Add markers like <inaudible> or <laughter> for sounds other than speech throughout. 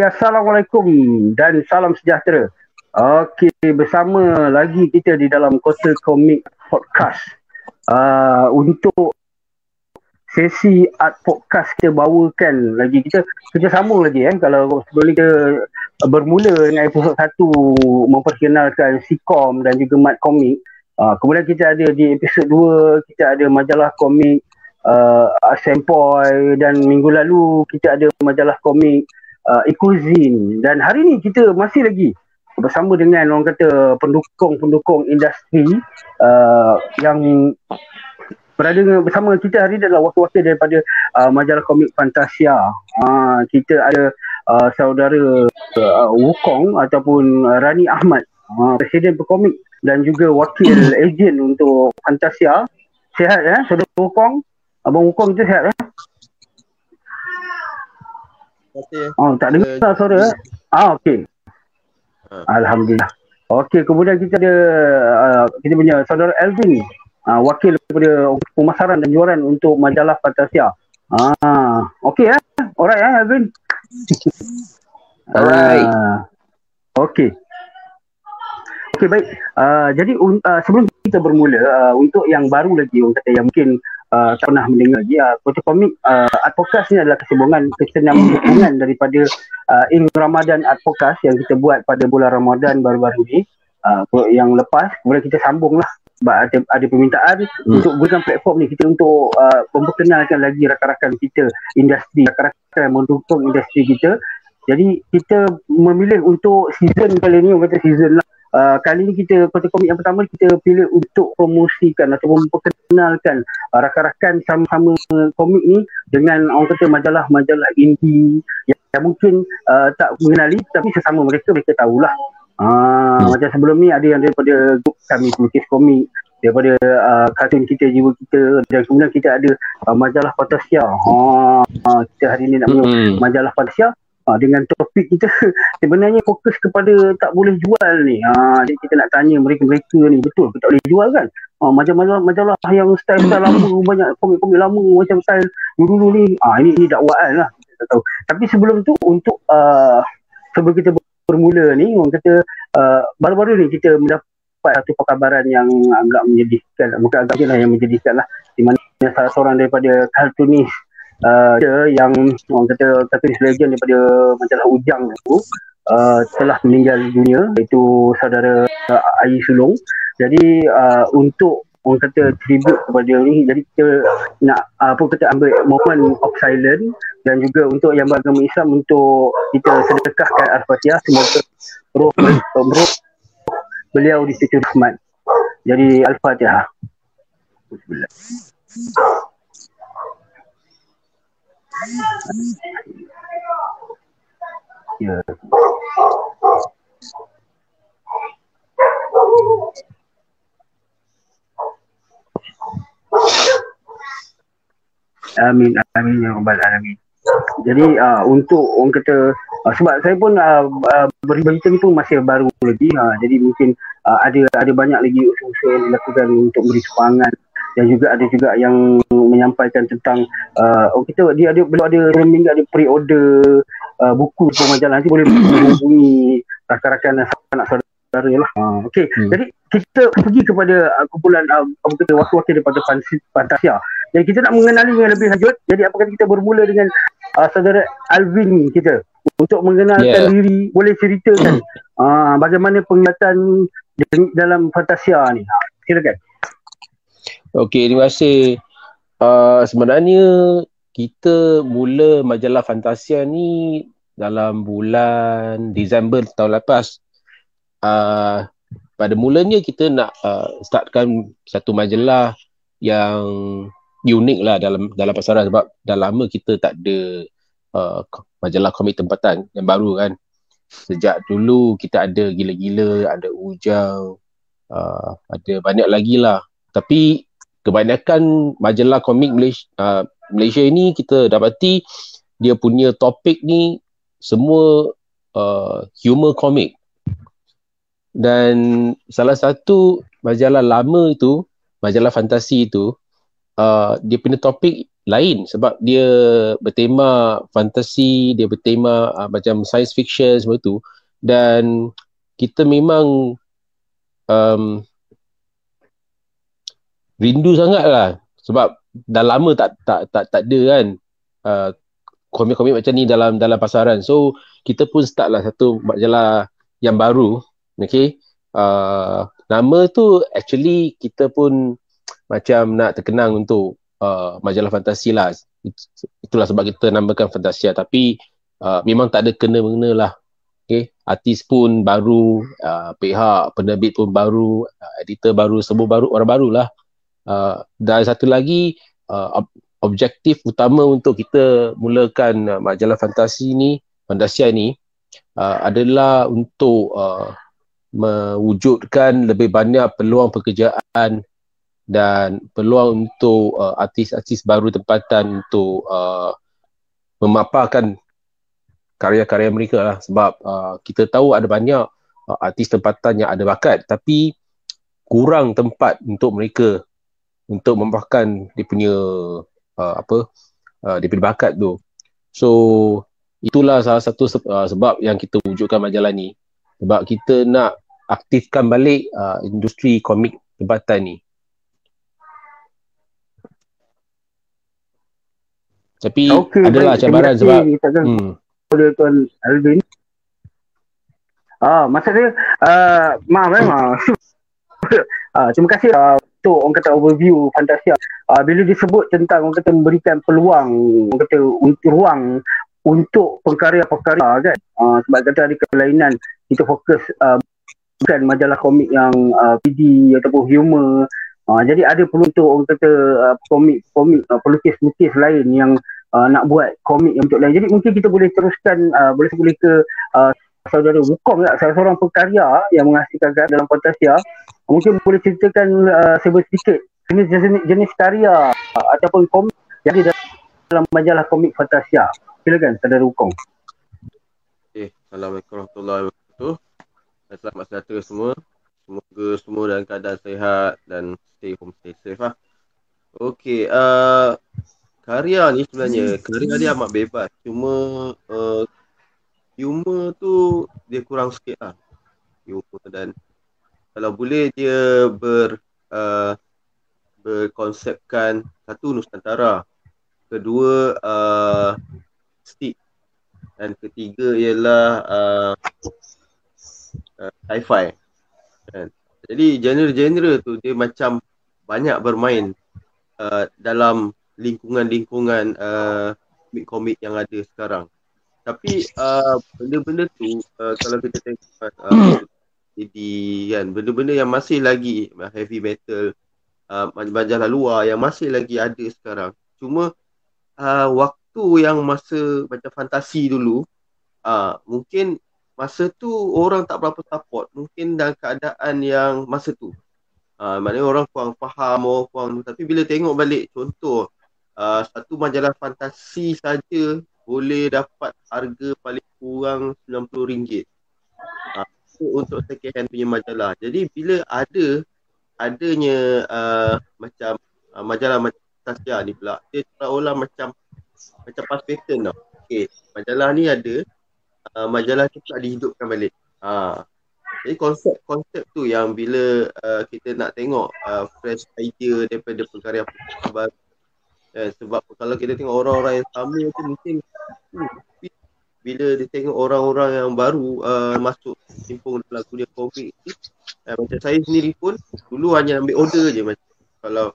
Assalamualaikum dan salam sejahtera. Okey, bersama lagi kita di dalam Kota Komik Podcast. Uh, untuk sesi art podcast kita bawakan lagi kita kita sambung lagi eh kalau sebelum kita bermula dengan episod 1 memperkenalkan Sikom dan juga Mat Komik uh, kemudian kita ada di episod 2 kita ada majalah komik uh, Sempoy dan minggu lalu kita ada majalah komik uh, Ecozine dan hari ni kita masih lagi bersama dengan orang kata pendukung-pendukung industri uh, yang berada bersama kita hari ini adalah wakil-wakil daripada uh, majalah komik Fantasia. Uh, kita ada uh, saudara uh, Wukong ataupun Rani Ahmad, uh, Presiden Pekomik dan juga wakil <coughs> ejen untuk Fantasia. Sihat ya, saudara Wukong? Abang Wukong itu sihat ya? Oh, tak dengar uh, suara. Uh, ah, okey. Uh. Alhamdulillah. Okey, kemudian kita ada uh, kita punya saudara Elvin, uh, wakil daripada pemasaran dan jualan untuk majalah Fantasia. Ah, okey eh. Alright eh, Elvin. Alright. Uh, okey. Okey baik. Uh, jadi uh, sebelum kita bermula uh, untuk yang baru lagi orang kata yang mungkin uh, tak pernah mendengar lagi uh, Kota Komik uh, Art Podcast ni adalah kesinambungan kesinambungan daripada uh, In Ramadan Art Podcast yang kita buat pada bulan Ramadan baru-baru ni. Uh, yang lepas kemudian kita sambung lah. Sebab ada, ada permintaan hmm. untuk gunakan platform ni. Kita untuk uh, memperkenalkan lagi rakan-rakan kita industri rakan-rakan yang mendukung industri kita. Jadi kita memilih untuk season kali ni orang kata season lah Uh, kali ni kita kota komik yang pertama kita pilih untuk promosikan atau memperkenalkan uh, rakan-rakan sama-sama komik ni dengan orang kata majalah-majalah indie yang, yang mungkin uh, tak mengenali tapi sesama mereka mereka tahulah. Uh, hmm. Macam sebelum ni ada yang daripada grup kami pelukis komik daripada uh, kartun kita jiwa kita dan kemudian kita ada uh, majalah Fantasia. Ha uh, kita hari ni nak hmm. majalah Fantasia Ha, dengan topik kita <laughs> sebenarnya fokus kepada tak boleh jual ni. Ha, jadi kita nak tanya mereka-mereka ni betul ke tak boleh jual kan? Ha, majalah majalah yang style-style lama <coughs> banyak komik-komik lama macam style dulu-dulu ni. Ha, ini ini dakwaan lah. Kita tahu. Tapi sebelum tu untuk uh, sebelum kita bermula ni orang kata uh, baru-baru ni kita mendapat satu perkabaran yang agak menyedihkan. Bukan agak lah yang menyedihkan lah. Di mana salah seorang daripada kartunis uh, yang orang kata kata legend daripada majalah Ujang tu uh, telah meninggal dunia iaitu saudara uh, Ayi Sulong. Jadi uh, untuk orang kata tribute kepada dia ni jadi kita nak uh, apa kita ambil moment of silence dan juga untuk yang beragama Islam untuk kita sedekahkan Al-Fatihah semoga roh, roh beliau di situ rahmat. Jadi Al-Fatihah. Bismillah. Ya. Amin amin ya rabbal alamin. Jadi uh, untuk orang kata uh, sebab saya pun uh, beri berita ni pun masih baru lagi uh, jadi mungkin uh, ada ada banyak lagi usaha yang dilakukan untuk beri semangat dan juga ada juga yang menyampaikan tentang uh, oh kita dia ada belum ada minggu ada pre-order uh, buku untuk majalah nanti boleh menghubungi rakan-rakan anak saudara lah. Uh, Okey, hmm. jadi kita pergi kepada uh, kumpulan uh, apa kata waktu-waktu daripada Fantasia. Jadi kita nak mengenali dengan lebih lanjut. Jadi apakah kita bermula dengan uh, saudara Alvin kita untuk mengenalkan yeah. diri, boleh ceritakan uh, <coughs> bagaimana penglihatan dalam Fantasia ni. Uh, silakan. Okey, terima kasih. Uh, sebenarnya kita mula majalah Fantasia ni dalam bulan Disember tahun lepas. Uh, pada mulanya kita nak uh, startkan satu majalah yang unik lah dalam dalam pasaran sebab dah lama kita tak ada uh, majalah komik tempatan yang baru kan. Sejak dulu kita ada gila-gila, ada ujang, uh, ada banyak lagi lah. Tapi kebanyakan majalah komik Malaysia, uh, Malaysia ini kita dapati dia punya topik ni semua uh, humor komik. Dan salah satu majalah lama itu, majalah fantasi itu, uh, dia punya topik lain sebab dia bertema fantasi, dia bertema uh, macam science fiction semua tu dan kita memang um, rindu sangat lah sebab dah lama tak tak tak tak ada kan uh, komik-komik macam ni dalam dalam pasaran. So kita pun start lah satu majalah yang baru. Okay. Uh, nama tu actually kita pun macam nak terkenang untuk uh, majalah fantasi lah. Itulah sebab kita namakan Fantasia. Tapi uh, memang tak ada kena-mengena lah. Okay. Artis pun baru, uh, pihak penerbit pun baru, uh, editor baru, semua baru, orang baru lah. Uh, dan satu lagi, uh, objektif utama untuk kita mulakan uh, majalah fantasi ni, Fantasia ni uh, adalah untuk uh, mewujudkan lebih banyak peluang pekerjaan dan peluang untuk uh, artis-artis baru tempatan untuk uh, memaparkan karya-karya mereka lah. Sebab uh, kita tahu ada banyak uh, artis tempatan yang ada bakat tapi kurang tempat untuk mereka untuk memaparkan dia punya uh, apa uh, dia punya bakat tu. So itulah salah satu se- uh, sebab yang kita wujudkan majalah ni. Sebab kita nak aktifkan balik uh, industri komik tempatan ni. Tapi okay, adalah cabaran sebab hmm. Oleh Tuan Alvin. Ah, masa dia, uh, maaf eh, maaf. uh, <laughs> terima kasih. Uh, untuk orang kata overview Fantasia. Uh, bila disebut tentang orang kata memberikan peluang, orang kata ruang untuk pengkarya-pengkarya kan. Uh, sebab kata ada kelainan, kita fokus uh, bukan majalah komik yang uh, PD ataupun humor. Uh, jadi ada perlu untuk orang kata uh, komik-komik, uh, pelukis-pelukis lain yang uh, nak buat komik yang untuk lain. Jadi mungkin kita boleh teruskan uh, boleh boleh ke uh, saudara Wukong tak? Salah seorang pengkarya yang menghasilkan karya dalam Fantasia. Mungkin boleh ceritakan uh, sedikit jenis-jenis jenis karya uh, ataupun komik yang ada dalam majalah komik Fantasia. Silakan saudara Wukong. Okay. Assalamualaikum warahmatullahi wabarakatuh. Selamat sejahtera semua. Semoga semua dalam keadaan sehat dan stay home stay safe lah. Okay, uh, karya ni sebenarnya karya dia amat bebas cuma uh, humor tu dia kurang sikit lah humor dan kalau boleh dia ber uh, berkonsepkan satu Nusantara kedua uh, stick dan ketiga ialah uh, uh, sci-fi kan? jadi genre-genre tu dia macam banyak bermain uh, dalam lingkungan-lingkungan uh, komik-komik yang ada sekarang. Tapi uh, benda-benda tu uh, kalau kita tengok uh, <coughs> jadi kan benda-benda yang masih lagi heavy metal uh, majalah luar yang masih lagi ada sekarang. Cuma uh, waktu yang masa macam fantasi dulu uh, mungkin masa tu orang tak berapa support mungkin dalam keadaan yang masa tu. Uh, maknanya orang kurang faham orang kurang tapi bila tengok balik contoh uh, satu majalah fantasi saja boleh dapat harga paling kurang RM90 uh, untuk second hand punya majalah. Jadi bila ada adanya uh, macam uh, majalah fantasi ni pula dia seolah macam macam past pattern tau. Okay, majalah ni ada uh, majalah tu tak dihidupkan balik. Uh, jadi konsep-konsep tu yang bila uh, kita nak tengok uh, fresh idea daripada pengkarya baru Eh, sebab kalau kita tengok orang-orang yang sama tu mungkin bila dia tengok orang-orang yang baru uh, masuk simpung dalam dunia komik ni eh, macam saya sendiri pun dulu hanya ambil order je macam kalau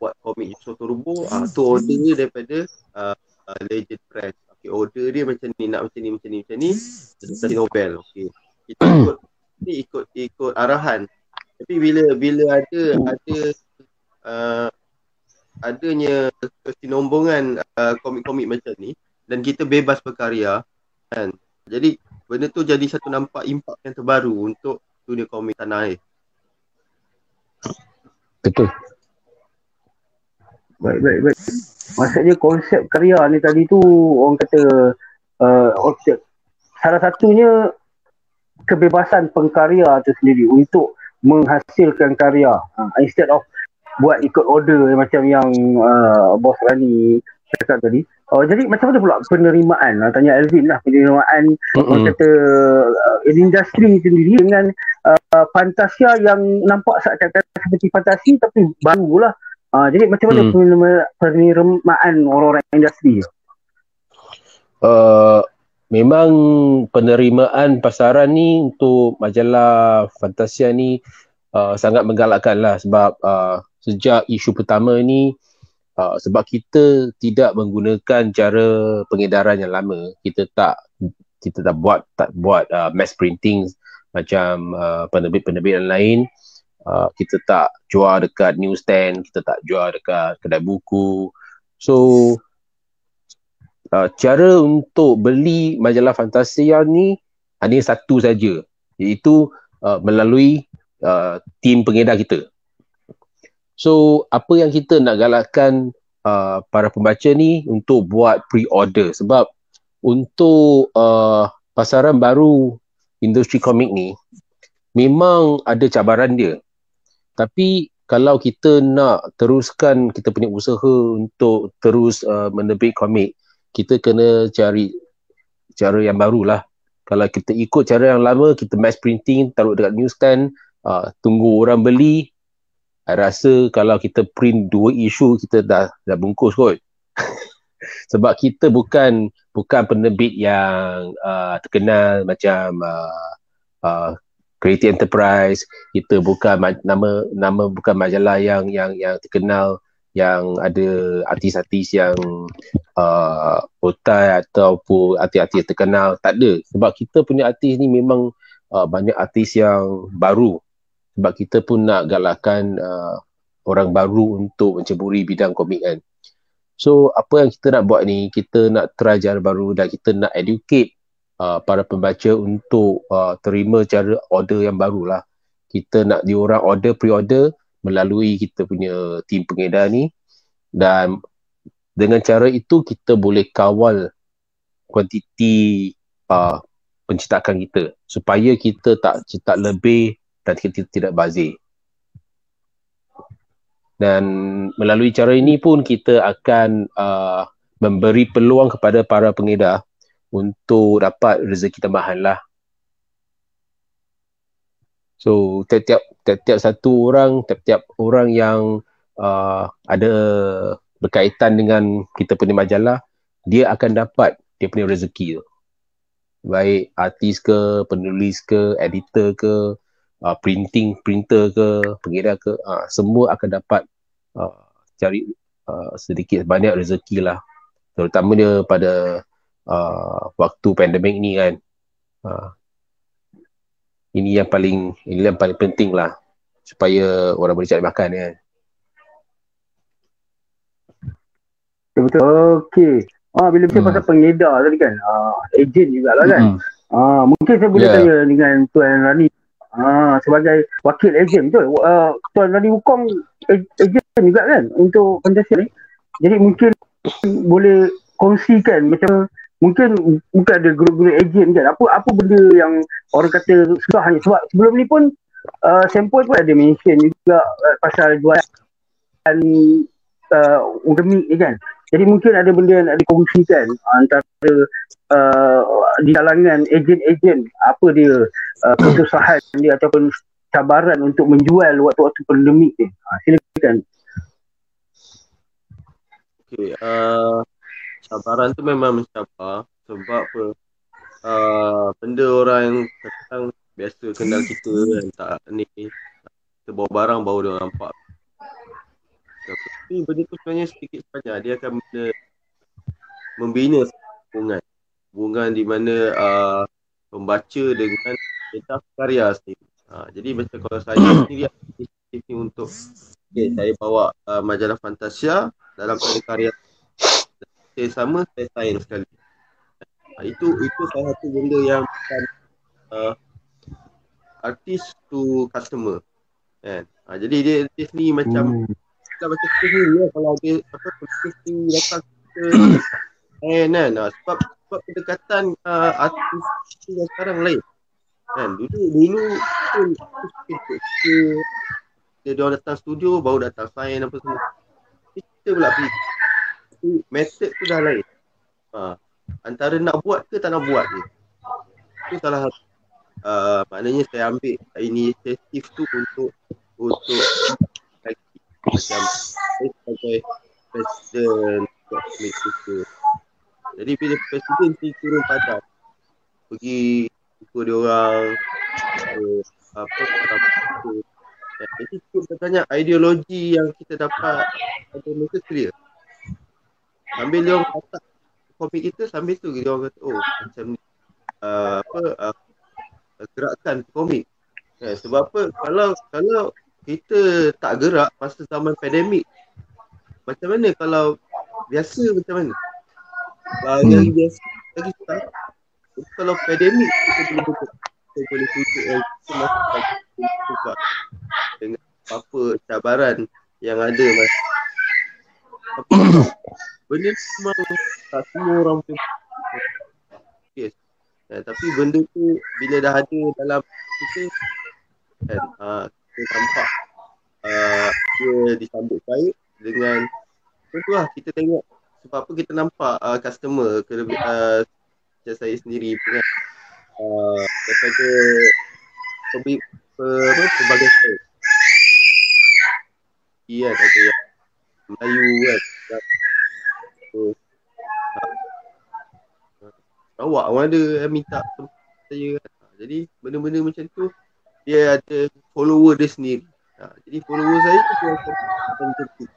buat komik Soto Rubo ah, tu order dia daripada uh, uh, Legend Press okay, order dia macam ni nak macam ni macam ni macam ni jadi novel okay. kita ikut ni ikut ikut arahan tapi bila bila ada ada uh, adanya kesinombongan uh, komik-komik macam ni dan kita bebas berkarya kan? Jadi benda tu jadi satu nampak impak yang terbaru untuk dunia komik tanah air. Betul. Baik baik baik. Maksudnya konsep karya ni tadi tu orang kata uh, objek. Salah satunya kebebasan pengkarya tu sendiri untuk menghasilkan karya. Uh, instead of buat ikut order macam yang uh, bos Rani cakap tadi. Oh, jadi macam mana pula penerimaan? Uh, tanya Elvin lah penerimaan mm-hmm. kata uh, industri sendiri dengan uh, Fantasia yang nampak seakan-akan seperti fantasi tapi baru lah. Uh, jadi macam mana mm. penerimaan orang-orang industri? Uh, memang penerimaan pasaran ni untuk majalah Fantasia ni uh, sangat menggalakkan lah sebab uh, sejak isu pertama ni uh, sebab kita tidak menggunakan cara pengedaran yang lama. Kita tak kita tak buat tak buat uh, mass printing macam uh, penerbit-penerbit yang lain. Uh, kita tak jual dekat newsstand kita tak jual dekat kedai buku. So uh, cara untuk beli majalah Fantasia ni hanya satu saja iaitu uh, melalui uh, tim pengedar kita So apa yang kita nak galakkan uh, para pembaca ni untuk buat pre-order sebab untuk uh, pasaran baru industri komik ni memang ada cabaran dia. Tapi kalau kita nak teruskan kita punya usaha untuk terus uh, menerbit komik, kita kena cari cara yang barulah. Kalau kita ikut cara yang lama, kita mass printing, taruh dekat newsstand, uh, tunggu orang beli, rasa kalau kita print dua isu kita dah dah bungkus kot. <laughs> Sebab kita bukan bukan penerbit yang uh, terkenal macam uh, uh, Creative Enterprise, kita bukan ma- nama nama bukan majalah yang yang yang terkenal yang ada artis-artis yang uh, otai ataupun artis-artis terkenal. Tak ada. Sebab kita punya artis ni memang uh, banyak artis yang baru sebab kita pun nak galakkan uh, orang baru untuk menceburi bidang komik kan. So apa yang kita nak buat ni, kita nak try cara baru dan kita nak educate uh, para pembaca untuk uh, terima cara order yang baru lah. Kita nak diorang order pre-order melalui kita punya tim pengedar ni dan dengan cara itu kita boleh kawal kuantiti uh, pencetakan kita supaya kita tak cetak lebih dan kita tidak bazir. Dan melalui cara ini pun kita akan uh, memberi peluang kepada para pengedar untuk dapat rezeki tambahan lah. So tiap-tiap tiap-tiap satu orang, tiap-tiap orang yang uh, ada berkaitan dengan kita punya majalah, dia akan dapat dia punya rezeki tu. Baik artis ke, penulis ke, editor ke, uh, printing printer ke pengedar ke uh, semua akan dapat uh, cari uh, sedikit banyak rezeki lah. Terutamanya pada uh, waktu pandemik ni kan. Uh, ini yang paling ini yang paling penting lah supaya orang boleh cari makan kan. Betul okey. Ah bila kita hmm. pasal pengedar tadi kan ah ejen jugalah kan. Hmm. ah mungkin saya boleh yeah. tanya dengan tuan Rani Ha, sebagai wakil ejen betul. Uh, Tuan Rani Hukum ejen juga kan untuk Pancasila ni. Jadi mungkin boleh kongsikan macam mungkin bukan ada guru-guru ejen kan. Apa apa benda yang orang kata susah hanya sebab sebelum ni pun uh, Sempoi pun ada mention juga uh, pasal jualan uh, undemik ni kan. Jadi mungkin ada benda yang nak dikongsikan antara uh, di kalangan ejen-ejen apa dia uh, kesusahan dia ataupun cabaran untuk menjual waktu-waktu pandemik ni. Ha, silakan. Okay, uh, cabaran tu memang mencabar sebab apa? Uh, benda orang yang biasa kenal kita kan tak ni kita bawa barang baru dia nampak. Tapi benda tu sebenarnya sedikit sebanyak dia akan benda membina hubungan. Hubungan di mana uh, pembaca dengan tentang karya sendiri. Ha, jadi macam kalau saya <coughs> sendiri aktif ni untuk okay, saya bawa uh, majalah Fantasia dalam karya saya sama saya sign sekali. Ha, itu itu salah satu benda yang bukan uh, artis to customer. Kan? Ha, jadi dia artis ni macam hmm. Macam macam ni ya, kalau dia apa ni datang ke kan, kan? Ha, sebab sebab pendekatan uh, artis yang sekarang lain. Kan dulu dulu pun dia dia datang studio baru datang sign apa semua. Kita pula pergi method tu dah lain. Ha. Antara nak buat ke tak nak buat je. Itu salah satu. Uh, maknanya saya ambil inisiatif tu untuk untuk macam saya sebagai presiden itu. Jadi bila presiden tu turun padang pergi jumpa dia orang uh, apa apa jadi cukup banyak ideologi yang kita dapat pada masa clear. Sambil dia orang kata komik kita sambil tu dia orang kata oh macam ni uh, apa uh, gerakan komik. Eh, sebab apa kalau kalau kita tak gerak masa zaman pandemik macam mana kalau biasa macam mana? Hmm. yang biasa lagi tak kalau pandemik kita boleh buka kita boleh tutup yang kita masih dengan apa cabaran yang ada mas. Apa <coughs> benda memang tak semua orang pun yes. Ya, tapi benda tu bila dah ada dalam kita kan uh, kita nampak uh, dia disambut baik dengan tentu lah kita tengok sebab apa kita nampak uh, customer ke uh, saya sendiri punya uh, daripada pembeli apa pelbagai store. Iya kan ada yang Melayu kan. So, awak pun ada yang minta saya kan. Jadi benda-benda macam tu dia ada follower dia sendiri. Ha, jadi follower saya tu dia akan tertib.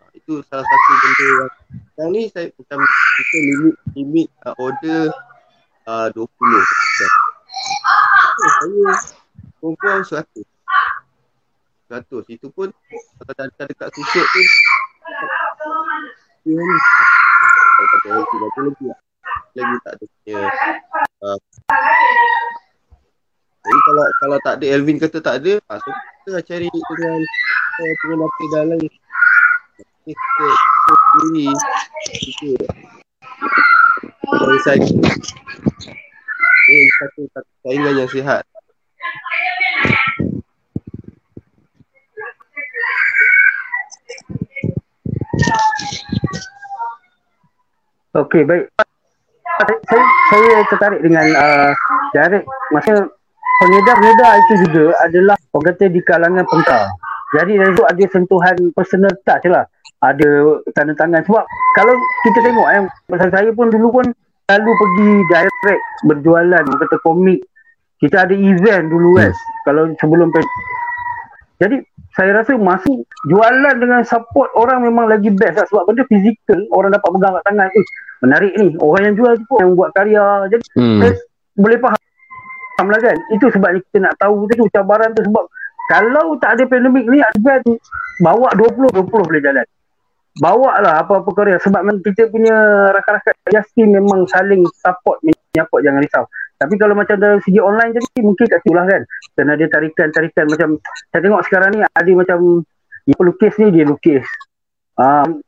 Ha, itu salah satu benda yang yang ni saya macam kita limit limit uh, order uh, 20 saya perempuan 100 100 itu pun kalau dah dekat, dekat susuk pun dia ni. Kalau kata lagi lagi lagi tak ada punya uh, jadi kalau kalau tak ada Elvin kata tak ada ah, so kita lah cari dengan uh, apa dah lain kita sendiri kita dari saya ini satu saingan yang sihat Okey, baik. Saya, saya tertarik dengan uh, Jarek. Masa pengedar-pengedar itu juga adalah orang kata di kalangan pengkar. Jadi dari itu ada sentuhan personal touch lah. Ada tanda tangan. Sebab kalau kita tengok eh, masa saya pun dulu pun selalu pergi direct berjualan kata komik. Kita ada event dulu kan. Hmm. Kalau sebelum jadi saya rasa masuk jualan dengan support orang memang lagi best lah. Sebab benda fizikal orang dapat pegang kat tangan. Eh, menarik ni. Orang yang jual tu pun yang buat karya. Jadi hmm. saya boleh faham lah kan. Itu sebab kita nak tahu tu cabaran tu sebab kalau tak ada pandemik ni ada bawa 20 20 boleh jalan. Bawa lah apa-apa karya sebab kita punya rakan-rakan Justin memang saling support menyapot jangan risau. Tapi kalau macam dari segi online jadi mungkin kat situ lah kan. Dan ada tarikan-tarikan macam saya tengok sekarang ni ada macam yang pelukis ni dia lukis. Um,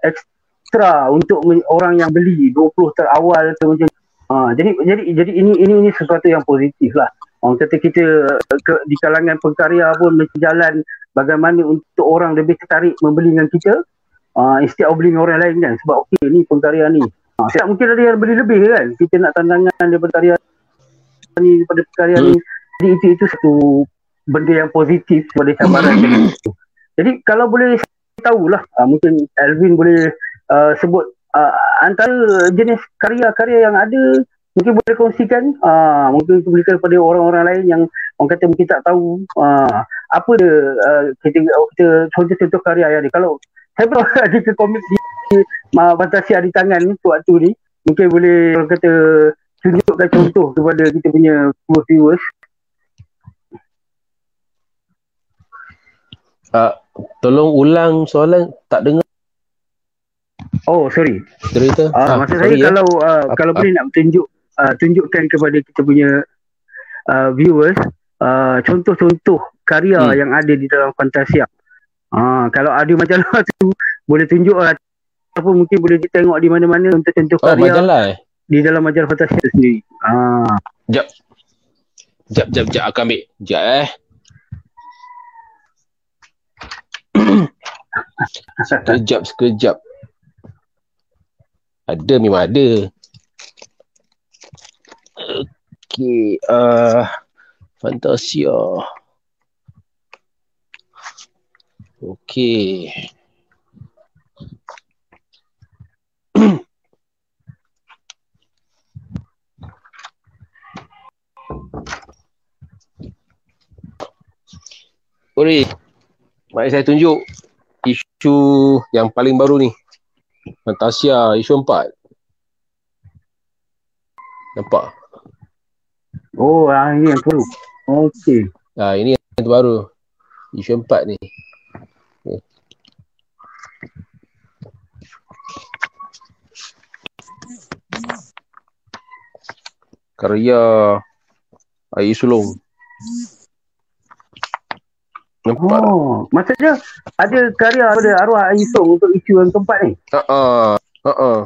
ekstra untuk orang yang beli 20 terawal tu macam uh, jadi jadi jadi ini ini ini sesuatu yang positif lah. Orang kata kita ke, di kalangan pengkarya pun berjalan bagaimana untuk orang lebih tertarik membeli dengan kita uh, instead of beli dengan orang lain kan. Sebab okey ni pengkarya ni Ha, tak mungkin ada yang beli lebih kan. Kita nak tandangan daripada karya ni daripada karya hmm. ni. Jadi itu itu satu benda yang positif pada cabaran itu. <coughs> Jadi kalau boleh tahulah uh, mungkin Alvin boleh uh, sebut uh, antara jenis karya-karya yang ada mungkin boleh kongsikan uh, mungkin berikan kepada orang-orang lain yang orang kata mungkin tak tahu uh, apa dia uh, kita, kita contoh-contoh karya yang ni kalau saya pernah <laughs> ada ke komik di fantasi ada tangan tu waktu ni mungkin boleh orang kata tunjukkan contoh kepada kita punya viewers uh, tolong ulang soalan tak dengar oh sorry cerita uh, ha, maksud saya ya? kalau uh, kalau boleh nak tunjuk uh, tunjukkan kepada kita punya uh, viewers uh, contoh-contoh karya hmm. yang ada di dalam Fantasia. Uh, kalau ada majalah <laughs> tu boleh tunjuk lah apa mungkin boleh ditengok di mana-mana untuk contoh oh, karya majalah, eh? di dalam majalah fantasi itu sendiri. Ah. Jap. Jap, jap, jap. Aku ambil. Jap eh. <coughs> sekejap, sekejap. Ada memang ada. Okay. Uh, Fantasia. Okay. Ori, mari saya tunjuk isu yang paling baru ni. Fantasia, isu empat. Nampak? Oh, ah, ini yang baru. Okey. Ha, ini yang terbaru. Isu empat ni. Okay. Karya Air Sulung. Nampak tak? Oh, maksudnya ada karya pada arwah Ayusung untuk isu yang keempat ni. Ha ah.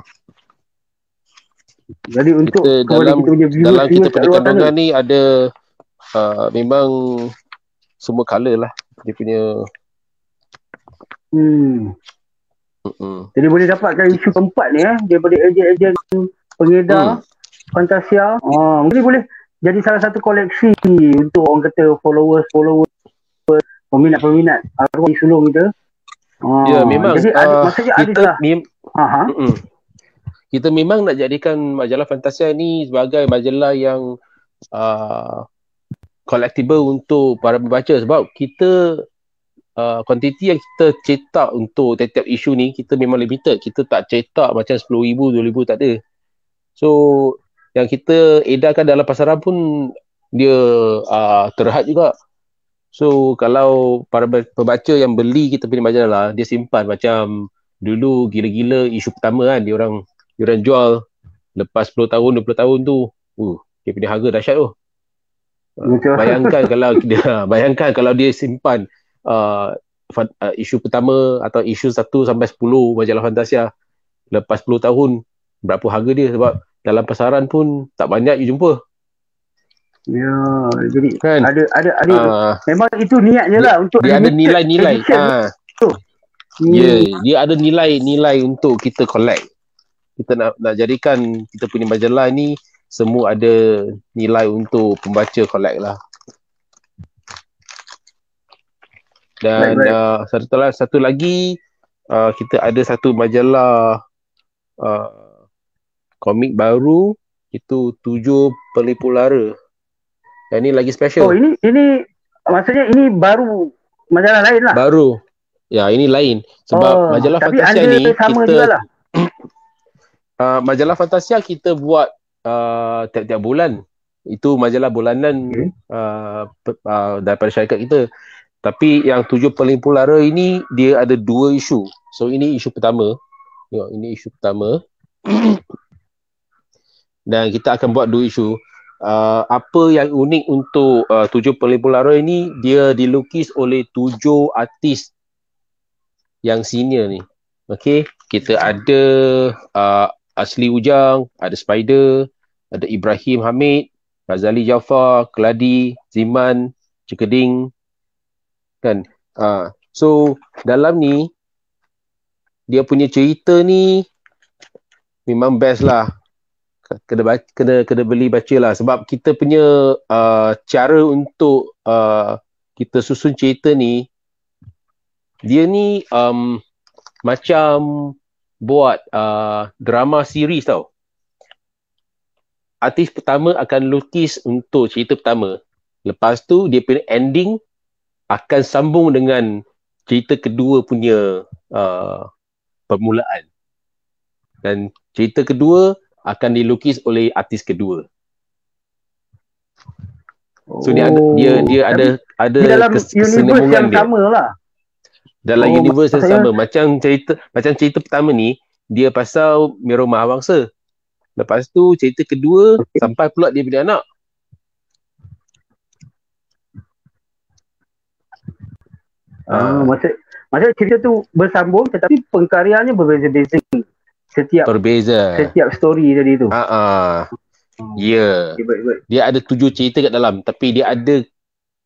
Jadi untuk Kita dalam kita punya viewers, dalam kita punya kandungan ni ada uh, memang semua colour lah dia punya Hmm. mm Jadi boleh dapatkan isu keempat ni eh daripada ejen-ejen pengedar Hmm. Fantasia. Oh, mungkin boleh jadi salah satu koleksi untuk orang kata followers followers peminat-peminat arwah sulung kita. Oh, Ya memang Jadi ada, uh, maksudnya ada kita lah. mem- Ha ha. Mm-mm. Kita memang nak jadikan majalah Fantasia ni sebagai majalah yang uh, collectible untuk para pembaca sebab kita uh, kuantiti yang kita cetak untuk tiap-tiap isu ni kita memang limited. Kita tak cetak macam 10,000, 2,000 tak ada. So yang kita edarkan dalam pasaran pun dia uh, terhad juga. So kalau para pembaca yang beli kita punya majalah dia simpan macam dulu gila-gila isu pertama kan dia orang dia orang jual lepas 10 tahun 20 tahun tu uh dia punya harga dahsyat tu. Betul. <laughs> bayangkan kalau dia bayangkan kalau dia simpan uh, fan, uh, isu pertama atau isu 1 sampai 10 majalah Fantasia lepas 10 tahun berapa harga dia? Sebab dalam pasaran pun tak banyak you jumpa Ya, jadi kan ada ada ada uh, memang itu niatnya lah untuk dia ada nilai-nilai edition. ah Hmm. Ya, yeah, dia ada nilai-nilai untuk kita collect. Kita nak nak jadikan kita punya majalah ni semua ada nilai untuk pembaca collect lah. Dan Right, right. uh, satu, satu lagi uh, kita ada satu majalah uh, komik baru itu tujuh pelipu lara. Yang ni lagi Oh, special. ini ini maksudnya ini baru majalah lain lah. Baru. Ya, ini lain. Sebab oh, majalah Fantasia ni sama kita jugalah. uh, <clears throat> majalah Fantasia kita buat uh, tiap-tiap bulan. Itu majalah bulanan Okay. uh, uh, daripada syarikat kita. Tapi yang tujuh pelimpu lara ini dia ada dua isu. So ini isu pertama. Tengok ini isu pertama. <clears throat> Dan kita akan buat dua isu. Uh, apa yang unik untuk uh, tujuh pelimpu lara ini dia dilukis oleh tujuh artis yang senior ni. Okay, kita ada uh, Asli Ujang, ada Spider, ada Ibrahim Hamid, Razali Jaafar, Keladi, Ziman, Cekeding. Kan? Uh, so, dalam ni, dia punya cerita ni memang best lah. Kena, baca, kena, kena beli baca lah. Sebab kita punya uh, cara untuk uh, kita susun cerita ni, dia ni um, macam buat uh, drama series tau. Artis pertama akan lukis untuk cerita pertama. Lepas tu dia punya ending akan sambung dengan cerita kedua punya uh, permulaan. Dan cerita kedua akan dilukis oleh artis kedua. So dia ada, dia dia ada ada Oh. di dalam universe yang dia sama lah. dalam Oh, universe yang sama macam cerita macam cerita pertama ni dia pasal Miroma Bangsa lepas tu cerita kedua Okay. sampai pula dia punya anak Ah, Ah. maksud maksud cerita tu bersambung tetapi pengkaryaannya berbeza-beza. Setiap berbeza setiap story tadi tu. ah ah ya Okay, baik, baik. dia ada tujuh cerita kat dalam tapi dia ada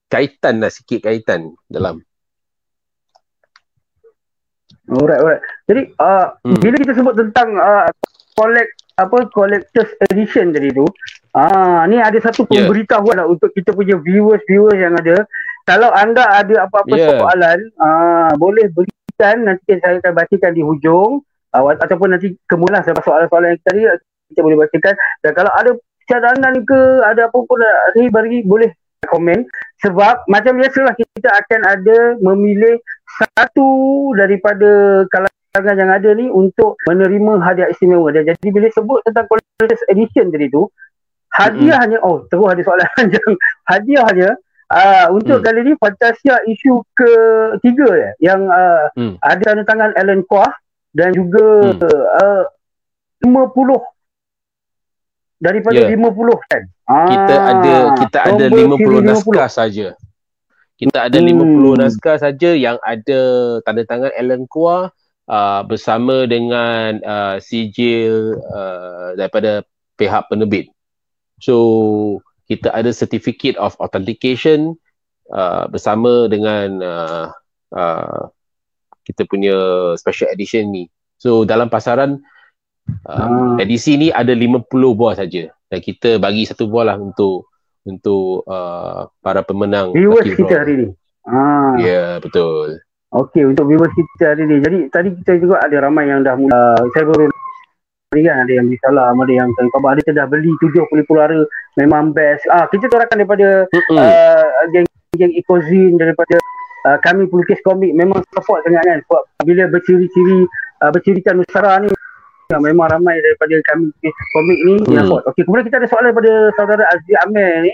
kaitan lah sikit kaitan dalam Alright, alright. Jadi uh, Hmm. bila kita sebut tentang uh, collect apa collector's edition tadi tu. Ah ni ada satu Yeah. pemberitahuan lah untuk kita punya viewers-viewers yang ada. Kalau anda ada apa-apa Yeah. soalan, ah boleh berikan nanti saya akan bacakan di hujung uh, ataupun nanti kemudian selepas soalan-soalan yang tadi kita boleh bacakan. Dan kalau ada cadangan ke ada apa pun ah, ni bagi boleh komen. Sebab macam biasalah kita akan ada memilih satu daripada kalangan yang ada ni untuk menerima hadiah istimewa. Dan jadi bila sebut tentang collector's edition tadi tu hadiahnya oh terus ada soalan <laughs> panjang. Hadiahnya uh, untuk Mm. kali ni Fantasia isu ketiga ya, yang uh, Hmm. ada tanda tangan Alan Quah dan juga Hmm. uh, 50 daripada Ya. 50 kan Kita Ah, ada kita ada nombor 50 siri naskah saja. Kita ada Hmm. 50 naskah saja yang ada tanda tangan Alan Kua uh, bersama dengan uh, sijil uh, daripada pihak penerbit. So kita ada certificate of authentication uh, bersama dengan uh, uh, kita punya special edition ni. So dalam pasaran uh, Ah. edisi ni ada 50 buah saja dan kita bagi satu buah lah untuk untuk uh, para pemenang viewers kita Draw. hari ni ah Ya, yeah, betul. Okey untuk viewers kita hari ni. Jadi tadi kita juga ada ramai yang dah mula. Saya baru ni kan ada yang disalam, ada yang khabar, ada yang dah beli tujuh puluh pulara memang best. Ah kita torakan daripada uh, geng-geng Ekozin daripada uh, kami pelukis komik memang support sangat kan sebab bila berciri-ciri uh, bercirikan Nusara ni ya, memang ramai daripada kami pelukis komik ni Hmm. support. Okey kemudian kita ada soalan daripada saudara Azri Amir ni.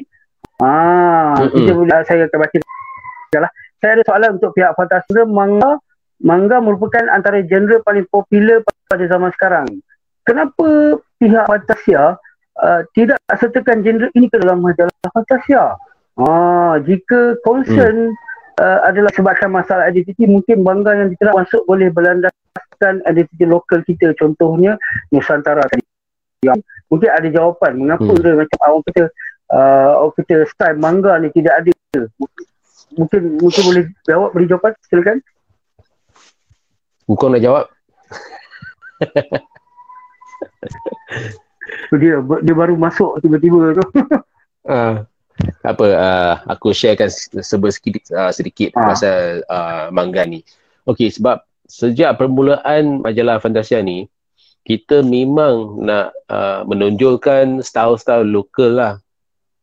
Ah Mm-mm. kita boleh saya akan baca lah. Saya ada soalan untuk pihak Fantastra manga manga merupakan antara genre paling popular pada zaman sekarang. Kenapa pihak Fantasia uh, tidak sertakan genre ini ke dalam majalah Fantasia? Ah, jika concern uh, adalah sebabkan masalah identiti, mungkin bangga yang diterap masuk boleh berlandaskan identiti lokal kita. Contohnya Nusantara tadi. Yang mungkin ada jawapan mengapa Hmm. dia macam orang kata uh, orang kata style manga ni tidak ada. Mungkin mungkin boleh jawab beri jawapan silakan. Bukan nak jawab. Dia dia baru masuk tiba-tiba tu. Uh, apa uh, aku sharekan sebut sedikit uh, sedikit Ah. pasal uh, manga ni. Okey sebab sejak permulaan majalah Fantasia ni kita memang nak uh, menonjolkan style-style lokal lah.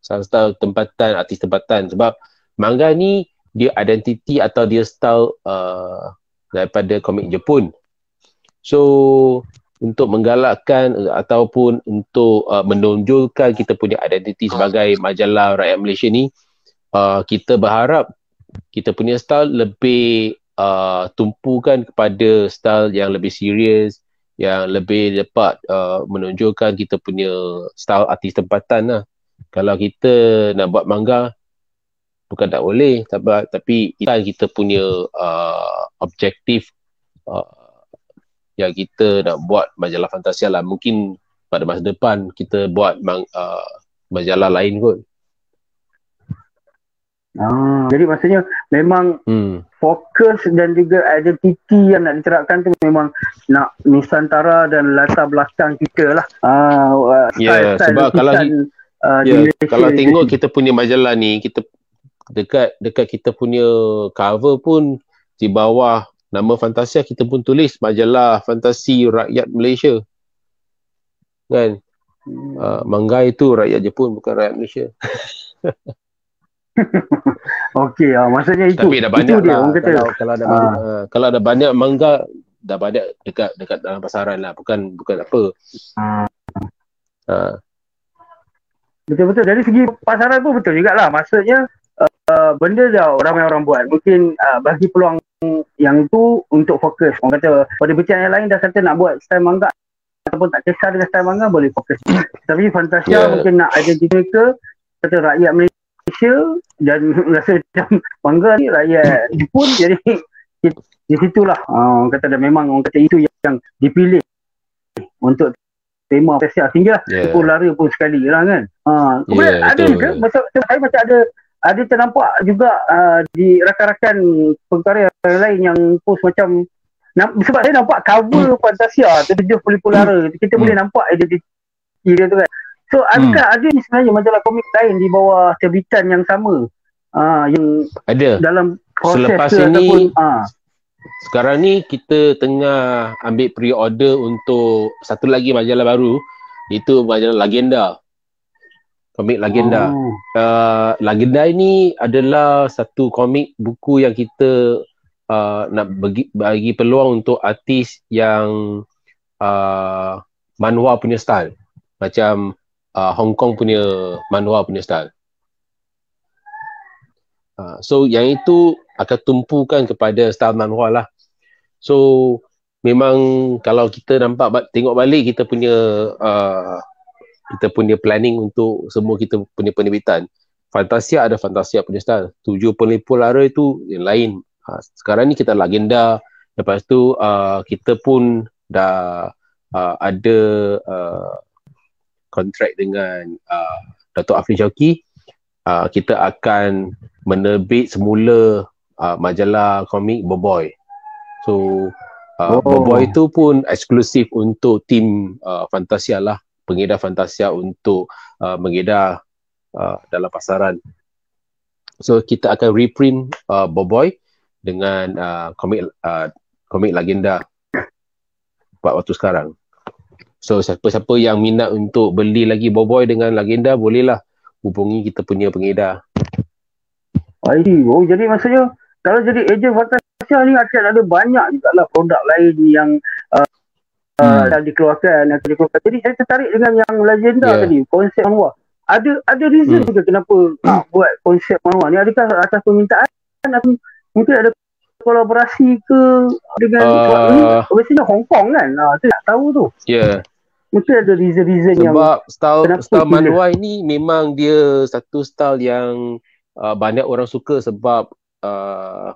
Style-style tempatan, artis tempatan sebab manga ni dia identiti atau dia style uh, daripada komik Jepun. So untuk menggalakkan uh, ataupun untuk uh, menonjolkan kita punya identiti sebagai majalah rakyat Malaysia ni uh, kita berharap kita punya style lebih uh, tumpukan kepada style yang lebih serius yang lebih dapat uh, menonjolkan kita punya style artis tempatan lah. Kalau kita nak buat manga bukan tak boleh tapi, tapi kita punya uh, objektif uh, yang kita nak buat majalah Fantasia lah. Mungkin pada masa depan kita buat mang, uh, majalah lain kot. Ah, jadi maksudnya memang Hmm. fokus dan juga identiti yang nak diterapkan tu memang nak Nusantara dan latar belakang kita lah. Ah, uh, Ya, style-style sebab kalau lukisan, uh, Ya, Malaysia kalau tengok kita punya majalah ni, kita dekat dekat kita punya cover pun di bawah nama Fantasia kita pun tulis majalah fantasi rakyat Malaysia. Kan? Hmm. Uh, manga itu rakyat Jepun bukan rakyat Malaysia. <laughs> Okey, ah, maksudnya itu. Tapi dah itu banyak dia lah. orang kata. Kalau, kalau ada Ah. banyak, uh, kalau ada banyak manga dah banyak dekat dekat dalam pasaran lah. Bukan bukan apa. Ah. Uh, Betul-betul. Dari segi pasaran pun betul jugalah. Maksudnya uh, benda dah ramai orang buat. Mungkin uh, bagi peluang yang tu untuk fokus. Orang kata pada bacaan yang lain dah kata nak buat style manga ataupun tak kisah dengan style manga boleh fokus. <coughs> Tapi Fantasia Ya. mungkin nak identiti mereka kata rakyat Malaysia dan <laughs> rasa macam manga ni rakyat Jepun <coughs> jadi di situlah uh, orang kata dah memang orang kata itu yang dipilih untuk tema Fantasia sehingga yeah. pun lara pun sekali lah kan. Ha, kemudian Ya, ada betul. ke masa saya macam ada ada ternampak juga uh, di rakan-rakan pengkarya lain yang post macam Nam- sebab saya nampak cover Fantasia tujuh popular kita Hmm. boleh nampak identiti dia tu kan. So adakah ada ni sebenarnya majalah komik lain di bawah terbitan yang sama? Ah yang Ada. dalam proses Selepas ke ini, ataupun ah Sekarang ni kita tengah ambil pre-order untuk satu lagi majalah baru. Itu majalah Legenda. Komik Legenda. Oh. uh, Legenda ini adalah satu komik buku yang kita uh, nak bagi, bagi peluang untuk artis yang uh, manhwa punya style. Macam uh, Hong Kong punya manhwa punya style. Uh, so yang itu akan tumpukan kepada style manhwa lah. So memang kalau kita nampak tengok balik kita punya uh, kita punya planning untuk semua kita punya penerbitan. Fantasia ada Fantasia punya style. Tujuh pelipur lara itu yang lain. Ha, sekarang ni kita legenda. Lepas tu uh, kita pun dah uh, ada uh, kontrak dengan uh, Dato' Afrin Syauqi. Uh, kita akan menerbit semula uh, majalah komik Boboy. So uh, Oh. Boboy itu pun eksklusif untuk tim uh, Fantasia lah pengedar Fantasia untuk uh, mengedar uh, dalam pasaran. So kita akan reprint uh, Boboy dengan uh, komik uh, komik legenda buat waktu sekarang. So siapa-siapa yang minat untuk beli lagi Boboy dengan legenda bolehlah hubungi kita punya pengedar. I see. Oh jadi maksudnya kalau jadi ejen Fantasia ni akan ada banyak juga lah produk lain yang uh, uh, dah dikeluarkan atau dikeluarkan. Jadi saya tertarik dengan yang legenda Yeah. tadi, konsep manhwa. Ada ada reason Hmm. ke kenapa uh, buat konsep manhwa ni? Adakah atas permintaan atau mungkin ada kolaborasi ke dengan Uh, sebab ini biasanya Hong Kong kan? Ah, saya tak tahu tu. Ya. Yeah. Mungkin ada reason-reason yang Sebab style style pilih? manhwa ini memang dia satu style yang uh, banyak orang suka sebab uh,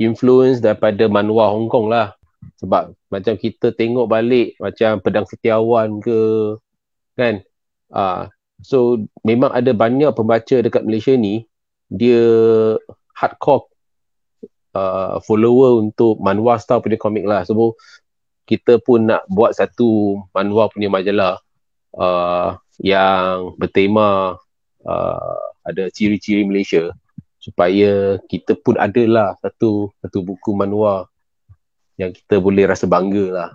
influence daripada manhwa Hong Kong lah. Sebab macam kita tengok balik macam Pedang Setiawan ke kan. Uh, so memang ada banyak pembaca dekat Malaysia ni dia hardcore uh, follower untuk manhwa style punya komik lah. So kita pun nak buat satu manhwa punya majalah uh, yang bertema uh, ada ciri-ciri Malaysia supaya kita pun adalah satu satu buku manhwa yang kita boleh rasa bangga lah.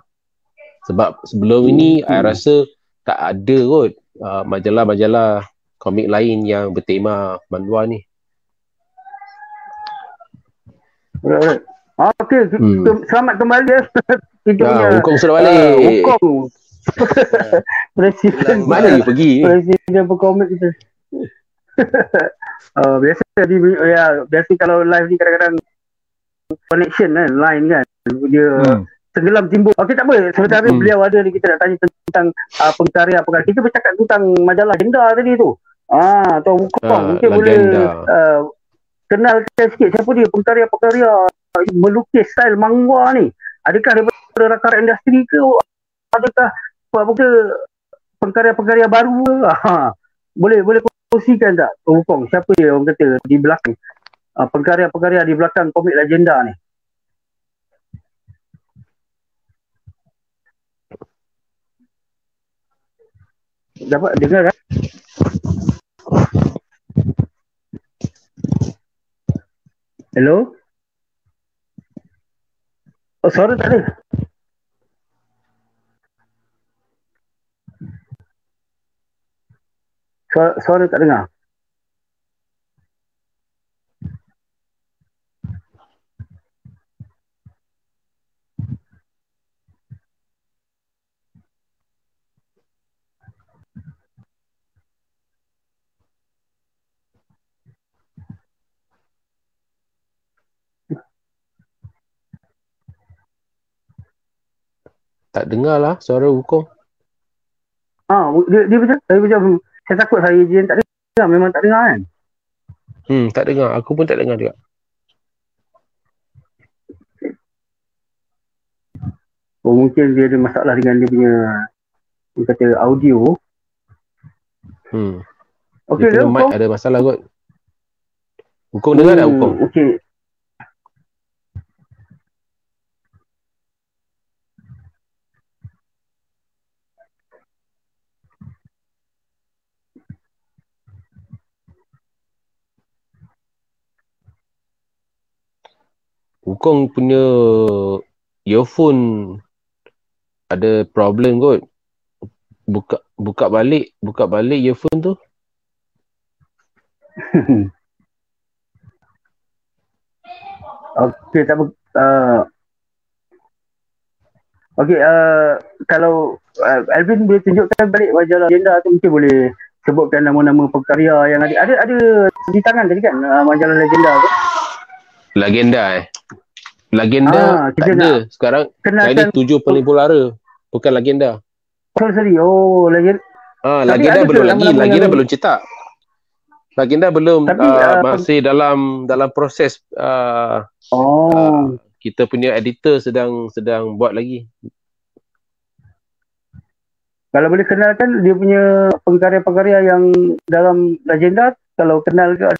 Sebab sebelum ini Hmm. I rasa tak ada kot uh, majalah-majalah komik lain yang bertema manhwa ni. Ah, okey, Hmm. Selamat kembali ya. <laughs> Kita Ya, Kong sudah ah, balik. Hong Kong. Presiden Mana you pergi? Presiden berkomik kita. <laughs> uh, biasa di ya biasa kalau live ni kadang-kadang connection kan line kan dia Hmm. tenggelam timbul. Okey tak apa sementara Hmm. beliau ada ni kita nak tanya tentang uh, pengkarya pengkarya. Kita bercakap tentang majalah agenda tadi tu. Ah, atau Wukong Ah, mungkin boleh uh, kenalkan sikit siapa dia pengkarya-pengkarya melukis style mangwa ni. Adakah daripada rakan industri ke adakah apa ke pengkarya-pengkarya baru ke? Ha. <laughs> Boleh boleh kongsikan tak Wukong siapa dia orang kata di belakang uh, pengkarya-pengkarya di belakang komik legenda ni? Dapat dengar kan? Hello? Oh, suara tak ada. Suara, suara tak dengar. Tak dengar lah suara Wukong. Ha, dia, dia macam, saya macam, saya takut saya je tak dengar. Memang tak dengar kan? Hmm, tak dengar. Aku pun tak dengar juga. Oh, mungkin dia ada masalah dengan dia punya, dia kata audio. Hmm. Okey, Dia dia punya mic ada masalah kot. Wukong dengar tak Hmm, Wukong? Okey. Wukong punya earphone ada problem kot. Buka buka balik, buka balik earphone tu. <laughs> Okey, tak. Uh, Okey, uh, kalau uh, Alvin boleh tunjukkan balik majalah agenda tu mungkin boleh sebutkan nama-nama pekarya yang ada. Ada ada di tangan tadi kan uh, majalah legenda tu. Legenda eh. Legenda Ah, tak ada. Sekarang jadi tujuh paling polara. Bukan legenda. oh, sorry. Oh, legenda. Ah, legenda belum lagi. Legenda belum cetak. Legenda belum Tapi, uh, uh, masih dalam dalam proses uh, Oh. kita punya editor sedang sedang buat lagi. Kalau boleh kenalkan dia punya pengkarya-pengkarya yang dalam legenda, kalau kenal ke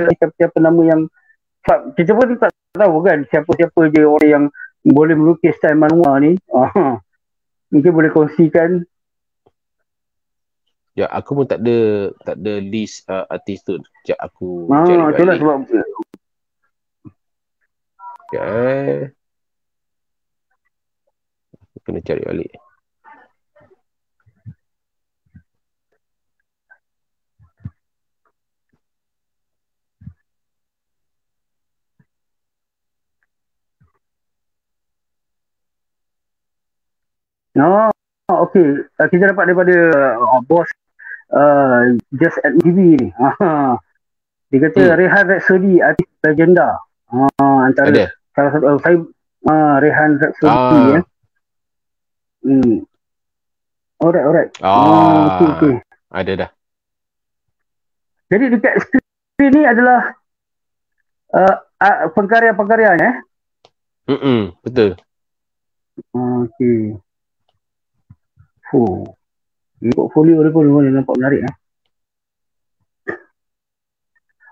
siapa-siapa nama yang sebab kita pun tak tahu kan siapa-siapa je orang yang boleh melukis style manual ni. Ah. Mungkin boleh kongsikan. Ya, aku pun tak ada tak ada list uh, artis tu. Sekejap aku Ah, cari itulah balik. sebab Ya, eh. Aku Kena cari balik. Oh, okey. Uh, kita dapat daripada uh, bos uh, Just at TV ni. Ah. <laughs> Dia kata Hmm. Rehan Rhapsody artis legenda. Ah, antara Ada? salah satu uh, saya uh, Rehan Rhapsody Ah. ya. Hmm. Alright, alright. Ah, okey, okey. ada dah. Jadi dekat skrin ni adalah uh, uh, pengkarya-pengkaryanya eh. Mm betul. Ah, Okey. Fuh. Ini portfolio dia pun boleh nampak menarik eh.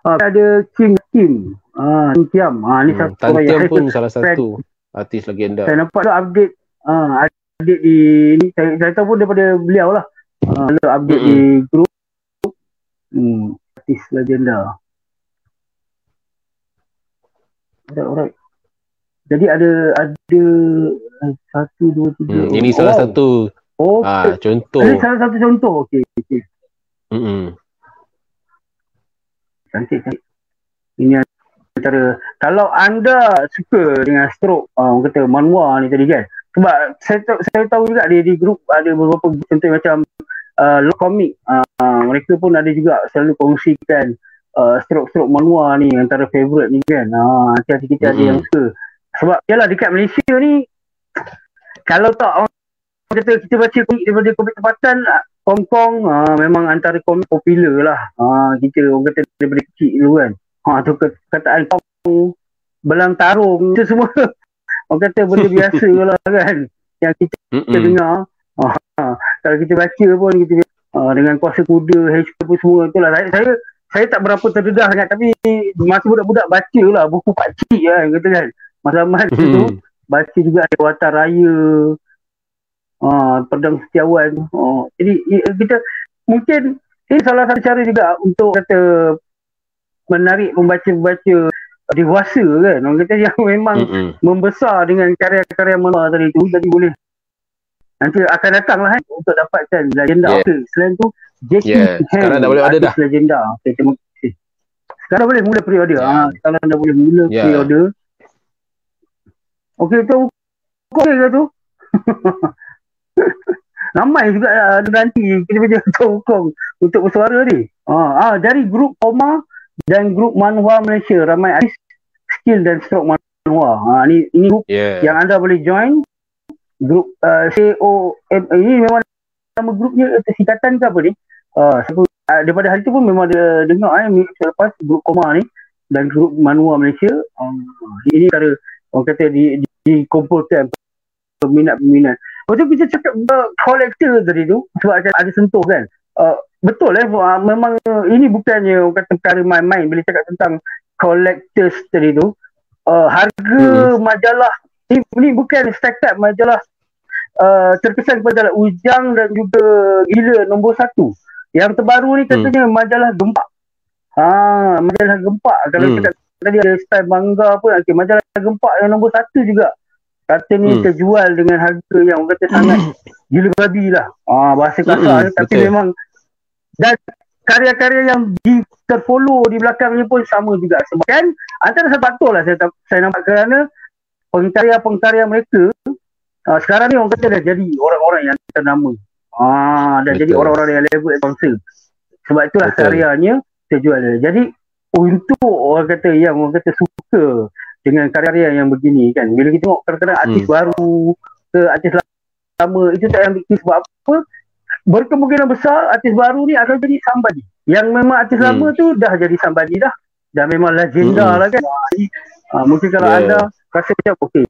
Ah, ada Kim Kim. Ah, Kim Kiam. Ah, ni Hmm, satu Tantiam saya, pun salah satu artis legenda. saya nampak tu update ah update di ni saya, saya tahu pun daripada beliau lah. Ah, beliau update di grup. Hmm, artis legenda. Alright, alright. Jadi ada ada satu dua tiga. Hmm, ini salah Wow. satu Oh, ah contoh. ini salah satu contoh. Okey, okey. Mm-mm. Cantik, cantik. Ini antara kalau anda suka dengan stroke uh, orang kata manhwa ni tadi kan. Sebab saya tahu, saya tahu juga di di grup ada beberapa contoh macam uh, Comic. Uh, mereka pun ada juga selalu kongsikan uh, stroke-stroke manhwa ni antara favourite ni kan. Ah, uh, hati kita ada Mm-mm. yang suka. Sebab yalah dekat Malaysia ni kalau tak orang kata kita baca komik daripada komik tempatan Hong Kong uh, memang antara komik popular lah. Uh, kita orang kata daripada kecil dulu kan. Ha tu kataan Kong belang tarung <laughs> itu semua orang kata benda <laughs> biasa lah kan. Yang kita Mm-mm. dengar. Ha, kalau kita baca pun kita uh, dengan kuasa kuda, HP pun semua itulah. Saya, saya saya tak berapa terdedah sangat tapi masa budak-budak baca lah buku pakcik kan kata kan. Masa-masa tu baca juga ada Watan Raya uh, Pedang Setiawan uh, jadi kita mungkin ini salah satu cara juga untuk kata menarik pembaca-pembaca dewasa kan orang kata yang memang Mm-mm. membesar dengan karya-karya mana tadi tu jadi boleh nanti akan datang lah kan untuk dapatkan legenda Yeah. okay. selain tu Jackie Yeah, sekarang dah boleh order artis legenda okay, terima kasih sekarang boleh mula pre-order Yeah. ah, sekarang dah boleh mula Yeah. pre-order Okey tu okey ke tu? <laughs> <laughs> Ramai juga uh, nanti kita baca Hong Kong untuk bersuara ni. Ah, ah dari grup Koma dan grup Manhwa Malaysia ramai artis skill dan stroke Manhwa. Ah ni ini grup Yeah. yang anda boleh join grup uh, COM ini memang nama grupnya eh, singkatan ke apa ni? Uh, siapa, uh, daripada hari tu pun memang ada dengar eh minggu selepas grup Koma ni dan grup Manhwa Malaysia. Um, ini cara orang kata di, di, dikumpulkan peminat-peminat. Lepas tu kita cakap uh, collector tadi tu sebab ada, sentuh kan. Uh, betul eh uh, memang ini bukannya orang kata perkara main-main bila cakap tentang collectors tadi tu. Uh, harga Hmm. majalah ni, ni bukan up majalah uh, terkesan majalah Ujang dan juga Gila nombor satu. Yang terbaru ni katanya majalah Gempak. Ha, majalah Gempak kalau Hmm. cakap tadi ada style bangga apa okay, majalah gempak yang nombor satu juga kata ni hmm. terjual dengan harga yang orang kata sangat gila babi lah ah, bahasa kasar hmm, tapi betul. memang dan karya-karya yang di terfollow di belakangnya pun sama juga sebab kan antara sebab tu lah saya, saya nampak kerana pengkarya-pengkarya mereka uh, sekarang ni orang kata dah jadi orang-orang yang ternama ah, dah Betul. jadi orang-orang yang level sponsor sebab itulah Betul. karyanya terjual jadi untuk orang kata yang orang kata suka dengan karya yang begini kan bila kita tengok kadang-kadang artis hmm. baru ke artis lama itu tak ambil sebab apa berkemungkinan besar artis baru ni akan jadi somebody yang memang artis hmm. lama tu dah jadi somebody dah dah memang legenda hmm. lah kan uh, mungkin kalau yeah. anda rasa macam okey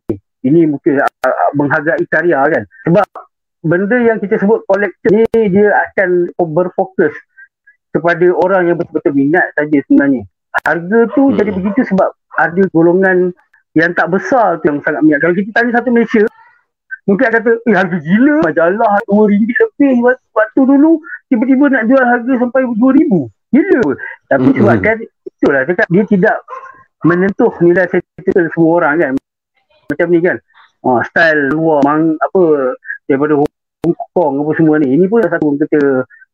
ini mungkin uh, menghargai karya kan sebab benda yang kita sebut collector ni dia akan berfokus kepada orang yang betul-betul minat saja sebenarnya. Harga tu hmm. jadi begitu sebab ada golongan yang tak besar tu yang sangat minat. Kalau kita tanya satu Malaysia, mungkin akan kata, eh harga gila, majalah RM2 lebih waktu dulu, tiba-tiba nak jual harga sampai RM2,000. Gila. Tapi hmm. sebab kan, itulah cakap, dia tidak menentuh nilai sentimental semua orang kan. Macam ni kan. Oh, style luar, mang, apa, daripada Hong Kong apa semua ni. Ini pun satu kata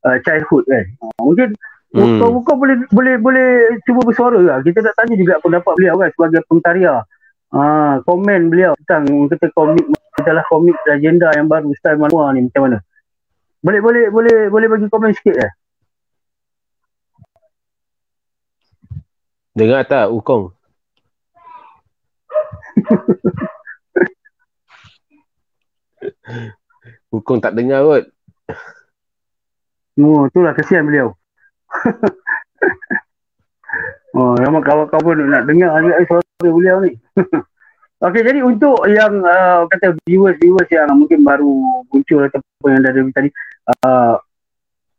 uh, childhood kan. Uh, mungkin hmm. Bukan boleh boleh boleh cuba bersuara lah. Kita nak tanya juga pendapat beliau kan sebagai pengkarya. Uh, komen beliau tentang kata komik adalah komik legenda yang baru style manual ni macam mana. Boleh boleh boleh boleh bagi komen sikit eh. Dengar tak Ukong? <laughs> Ukong tak dengar kot. Oh, itulah kesian beliau. <laughs> oh, memang kawan-kawan nak dengar juga suara beliau ni. <laughs> Okey, jadi untuk yang uh, kata viewers-viewers yang mungkin baru muncul ataupun yang dah ada tadi, uh,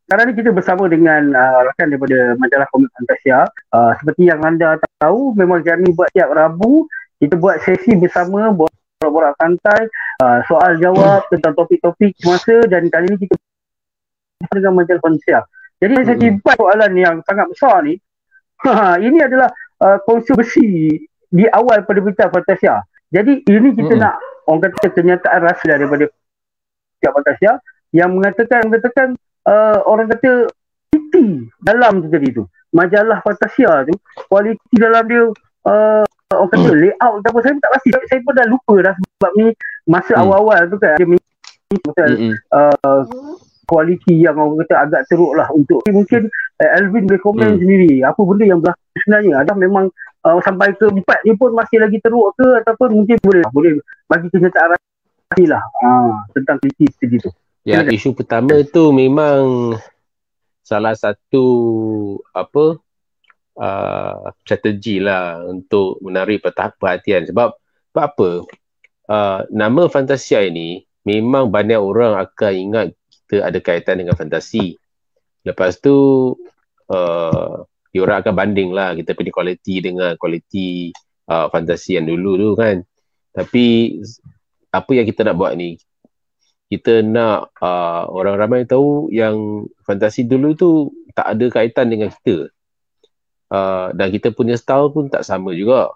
sekarang ni kita bersama dengan uh, rakan daripada majalah Komik Fantasia. Uh, seperti yang anda tahu, memang kami buat tiap Rabu, kita buat sesi bersama, borak-borak santai, uh, soal jawab tentang topik-topik semasa dan kali ini kita dengan majalah Fantasia. Jadi hmm. saya timbul soalan yang sangat besar ni, <laughs> ha, ini adalah uh, konsep besi di awal penerbitan Fantasia. Jadi ini kita hmm. nak orang kata kenyataan rasa daripada pihak Fantasia yang mengatakan mengatakan uh, orang kata kualiti dalam tu tadi tu. Majalah Fantasia tu, kualiti dalam dia uh, orang kata hmm. layout apa saya tak pasti. Saya pun dah lupa dah sebab ni masa hmm. awal-awal tu kan dia pasal hmm. uh, kualiti yang orang kata agak teruk lah untuk mungkin uh, Alvin boleh komen hmm. sendiri apa benda yang berlaku sebenarnya? Adakah memang uh, sampai ke empat ni pun masih lagi teruk ke ataupun mungkin boleh boleh bagi kenyataan rasa lah. Uh, tentang kualiti segitu ya Kena isu pertama tu memang salah satu apa uh, strategi lah untuk menarik perhatian. Sebab sebab apa? Uh, nama Fantasia ini memang banyak orang akan ingat kita ada kaitan dengan fantasi. Lepas tu uh, diorang akan banding lah kita punya kualiti dengan kualiti uh, fantasi yang dulu tu kan. Tapi apa yang kita nak buat ni? Kita nak uh, orang ramai tahu yang fantasi dulu tu tak ada kaitan dengan kita. Uh, dan kita punya style pun tak sama juga.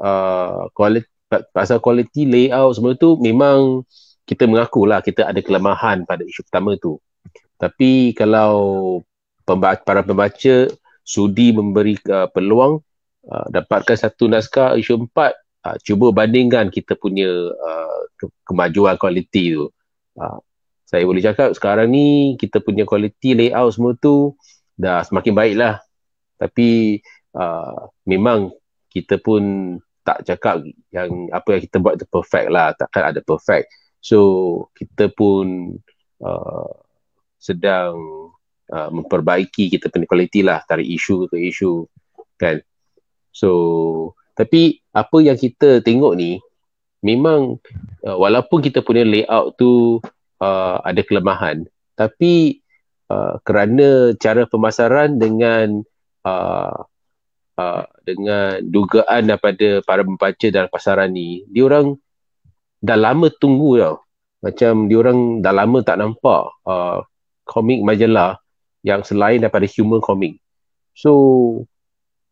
Uh, quality, pasal quality layout semua tu memang kita mengakulah kita ada kelemahan pada isu pertama tu. Tapi kalau pembaca, para pembaca sudi memberi uh, peluang uh, dapatkan satu naskah isu empat, uh, cuba bandingkan kita punya uh, ke- kemajuan kualiti tu. Uh, saya boleh cakap sekarang ni kita punya kualiti layout semua tu dah semakin baik lah. Tapi uh, memang kita pun tak cakap yang apa yang kita buat tu perfect lah. Takkan ada perfect. So kita pun uh, sedang uh, memperbaiki kita punya kualiti lah dari isu ke isu kan. So tapi apa yang kita tengok ni memang uh, walaupun kita punya layout tu uh, ada kelemahan tapi uh, kerana cara pemasaran dengan uh, uh, dengan dugaan daripada para pembaca dalam pasaran ni dia orang dah lama tunggu tau. Macam diorang dah lama tak nampak uh, komik majalah yang selain daripada human comic. So,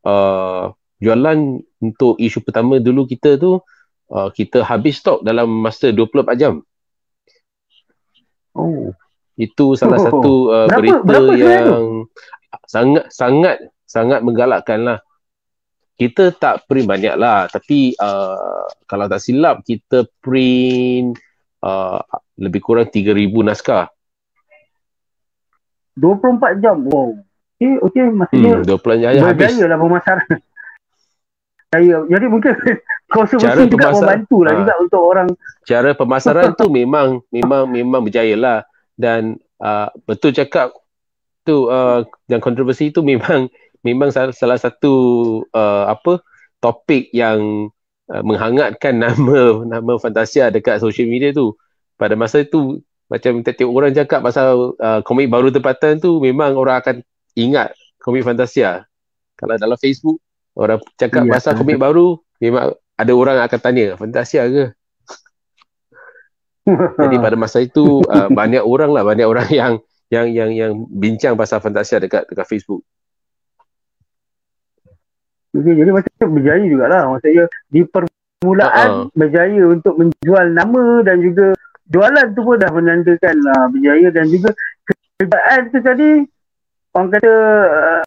uh, jualan untuk isu pertama dulu kita tu uh, kita habis stok dalam masa 24 jam. Oh. Itu salah Oh. satu uh, Berapa- berita berapa sebenarnya yang sangat sangat sangat menggalakkan lah. Kita tak print banyak lah tapi uh, kalau tak silap kita print uh, lebih kurang 3,000 naskah. 24 jam. Wow. Okey, okey maksudnya Hmm, 20 jam habis. berjaya lah pemasaran. <laughs> Saya, jadi mungkin <laughs> konservasi Cara juga pemasaran- membantu lah ha. juga untuk orang cara pemasaran tu memang memang memang berjaya lah dan uh, betul cakap tu uh, dan kontroversi tu memang memang salah, salah satu uh, apa topik yang uh, menghangatkan <laughs> nama nama Fantasia dekat social media tu pada masa itu macam tiap-tiap orang cakap pasal uh, komik baru tempatan tu memang orang akan ingat komik Fantasia kalau dalam Facebook orang cakap Ya. pasal komik baru memang ada orang akan tanya Fantasia ke <laughs> jadi pada masa itu uh, banyak orang lah banyak orang <laughs> yang yang yang yang bincang pasal Fantasia dekat dekat Facebook. Okay, jadi macam berjaya jugalah. Maksudnya di permulaan Ha-ha. berjaya untuk menjual nama dan juga jualan tu pun dah menandakan uh, berjaya dan juga kerjaan tu tadi orang kata uh,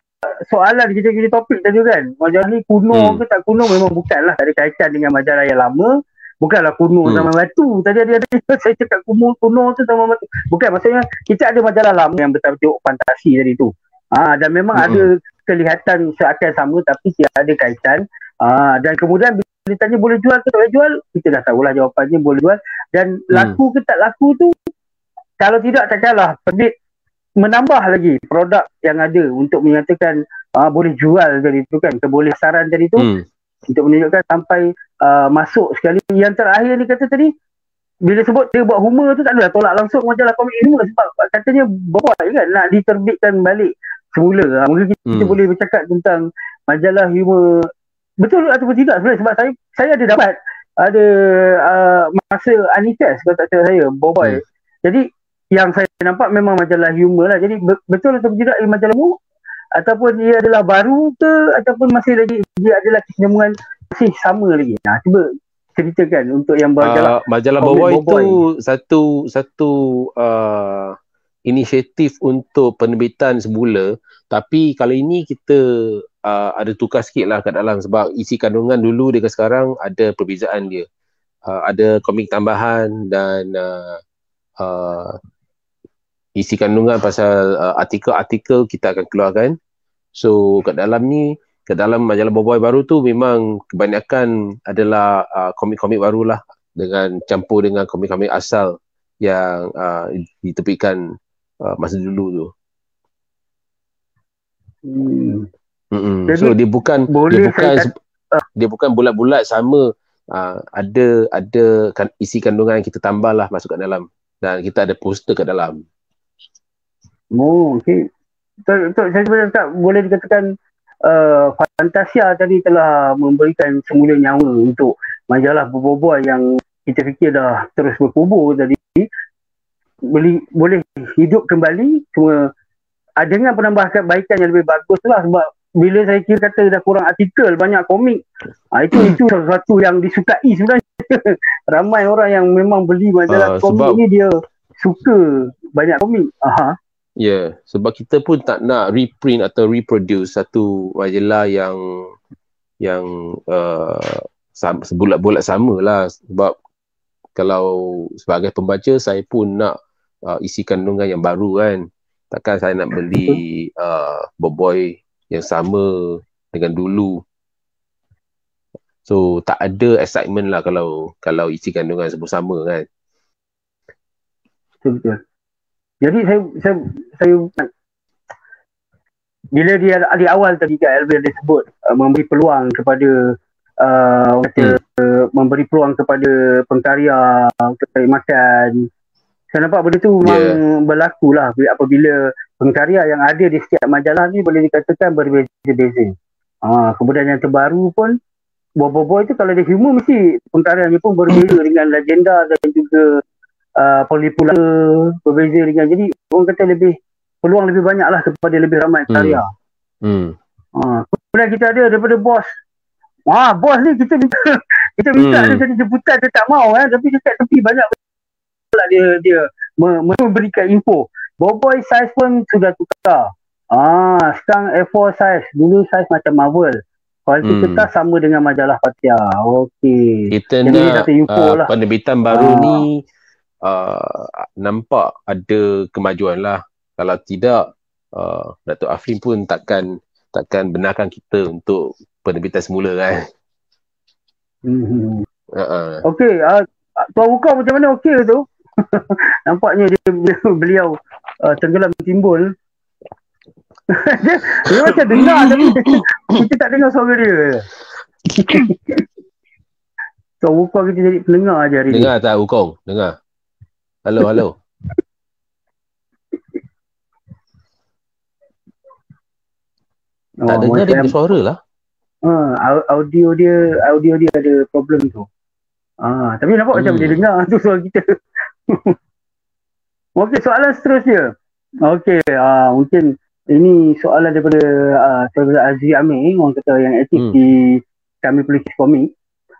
soalan kita punya topik tadi kan. Majalah ni kuno Hmm. ke tak kuno memang bukanlah tak ada kaitan dengan majalah yang lama. Bukanlah kuno Hmm. zaman batu. Tadi ada ada <laughs> saya cakap kuno kuno tu zaman batu. Bukan maksudnya kita ada majalah lama yang betul-betul fantasi tadi tu. Ah dan memang Hmm. ada kelihatan seakan sama tapi tidak ada kaitan. Ah dan kemudian bila ditanya boleh jual ke tak boleh jual, kita dah tahulah jawapannya boleh jual. Dan laku ke tak laku tu kalau tidak takkanlah penerbit menambah lagi produk yang ada untuk menyatakan ah, boleh jual tadi tu kan kebolehan tadi tu Hmm. untuk menunjukkan sampai uh, masuk sekali. Yang terakhir ni kata tadi bila sebut dia buat humor tu tak adalah tolak langsung majalah komik humor sebab katanya bawa kan nak diterbitkan balik semula ha, mungkin kita Hmm. boleh bercakap tentang majalah humor betul ataupun tidak sebenarnya sebab saya saya ada dapat ada uh, masa Anifest kalau tak salah saya Boboy Hmm. jadi yang saya nampak memang majalah humor lah jadi be- betul ataupun tidak ia majalah humor ataupun ia adalah baru ke ataupun masih lagi dia adalah kesinambungan masih sama lagi. Nah, cuba ceritakan untuk yang majalah. Uh, majalah Boboy Boboy. tu satu satu uh, inisiatif untuk penerbitan semula tapi kali ini kita uh, ada tukar sikit lah kat dalam sebab isi kandungan dulu dengan sekarang ada perbezaan dia. Uh, ada komik tambahan dan uh, uh, isi kandungan pasal uh, artikel-artikel kita akan keluarkan. So kat dalam ni kat dalam majalah Boboy baru tu memang kebanyakan adalah uh, komik-komik baru lah dengan campur dengan komik-komik asal yang uh, diterbitkan uh, masa dulu tu. Hmm. Mm-mm. Jadi, so dia bukan dia bukan saya dia bukan bulat-bulat sama uh, ada ada kan, isi kandungan yang kita tambah lah masuk kat dalam dan kita ada poster kat dalam. Oh, okey. Tok, tok, saya sebenarnya tak boleh dikatakan uh, Fantasia tadi telah memberikan semula nyawa untuk majalah Boboiboy yang kita fikir dah terus berkubur tadi beli, boleh hidup kembali. Cuma uh, dengan penambahan kebaikan yang lebih bagus lah sebab bila saya kira kata dah kurang artikel banyak komik. Uh, itu itu sesuatu yang disukai sebenarnya. <laughs> Ramai orang yang memang beli majalah Ah, komik sebab- ni dia suka banyak komik. Aha. Ya, yeah, sebab kita pun tak nak reprint atau reproduce satu majalah yang yang uh, sebulat-bulat sama lah sebab kalau sebagai pembaca saya pun nak uh, isi kandungan yang baru kan. Takkan saya nak beli uh, Boboy yang sama dengan dulu. So tak ada excitement lah kalau kalau isi kandungan sama-sama kan. Betul. Jadi saya saya saya bila dia di awal tadi Kak Elvin dia sebut uh, memberi peluang kepada uh, kata uh, memberi peluang kepada pengkarya untuk makan. Saya nampak benda tu memang Yeah. berlaku lah bila- apabila pengkarya yang ada di setiap majalah ni boleh dikatakan berbeza-beza. Ha, kemudian yang terbaru pun Boy-boy tu kalau dia humor mesti pengkaryanya pun berbeza <coughs> dengan legenda dan juga uh, polipula berbeza dengan jadi orang kata lebih peluang lebih banyak lah kepada lebih ramai Hmm. karya. Hmm. Ha. Kemudian kita ada daripada bos Ah, bos ni kita minta <laughs> kita minta Hmm. dia jadi jemputan dia tak mau eh tapi dekat tepi banyak pula dia dia me- memberikan info. Boboy size pun sudah tukar. Ah, sekarang A4 size. Dulu size macam Marvel. Kualiti Hmm. kertas sama dengan majalah Fatia. Okey. Kita Jadi nak info uh, lah. penerbitan baru Ah. ni uh, nampak ada kemajuan lah. Kalau tidak, uh, Datuk Afrin pun takkan takkan benarkan kita untuk penerbitan semula kan. Hmm. Uh-uh. Okey, uh, Tuan Wuka macam mana okey ke tu? <laughs> Nampaknya dia, dia beliau uh, tenggelam timbul. dia, <laughs> dia macam dengar tapi kita tak dengar suara dia. <laughs> Tuan Wuka kita jadi pendengar je hari ni. Dengar tak Wukong? Dengar. Halo, halo. tak Oh, dengar dia macam- suara lah. Ah, au- audio dia audio dia ada problem tu. Ah, tapi nampak macam Hmm. dia dengar tu suara kita. <laughs> Okey, soalan seterusnya. Okey, ah mungkin ini soalan daripada uh, saudara Azri Amir, orang kata yang aktif Hmm. di kami pelukis komik.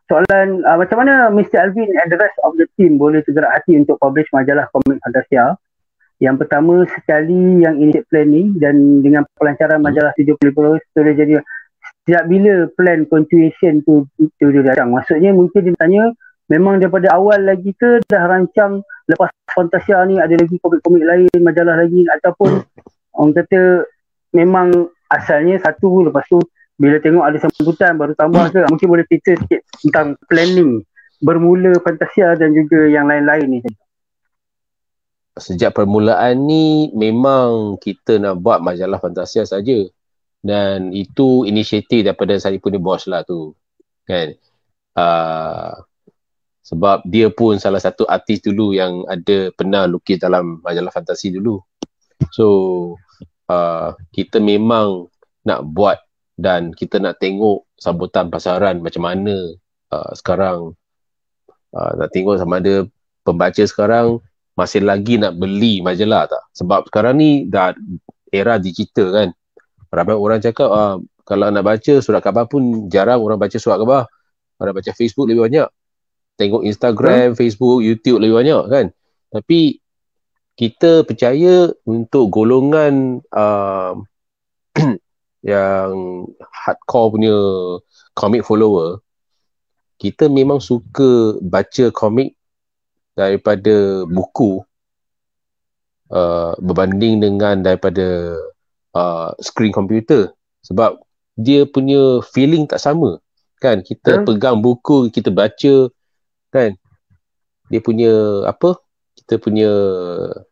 Soalan uh, macam mana Mr. Alvin and the rest of the team boleh tergerak hati untuk publish majalah komik Fantasia? Yang pertama sekali yang initiate plan ni dan dengan pelancaran Hmm. majalah 70 Pulau sudah jadi sejak bila plan continuation tu tu dia datang? Maksudnya mungkin dia tanya memang daripada awal lagi ke dah rancang lepas Fantasia ni ada lagi komik-komik lain, majalah lagi ataupun orang kata memang asalnya satu lepas tu bila tengok ada sambutan baru tambah ke mungkin boleh cerita sikit tentang planning bermula Fantasia dan juga yang lain-lain ni. Sejak permulaan ni memang kita nak buat majalah Fantasia saja. Dan itu inisiatif daripada saya punya bos lah tu. Kan? Uh, sebab dia pun salah satu artis dulu yang ada pernah lukis dalam majalah fantasi dulu. So uh, kita memang nak buat dan kita nak tengok sambutan pasaran macam mana uh, sekarang. Uh, nak tengok sama ada pembaca sekarang masih lagi nak beli majalah tak? Sebab sekarang ni dah era digital kan. Ramai orang cakap uh, kalau nak baca surat khabar pun jarang orang baca surat khabar. Orang baca Facebook lebih banyak tengok Instagram, Facebook, YouTube lebih banyak kan? Tapi kita percaya untuk golongan uh, <clears throat> yang hardcore punya comic follower kita memang suka baca komik daripada buku uh, berbanding dengan daripada uh, screen komputer sebab dia punya feeling tak sama kan? Kita Hmm. pegang buku kita baca kan? Dia punya apa? Kita punya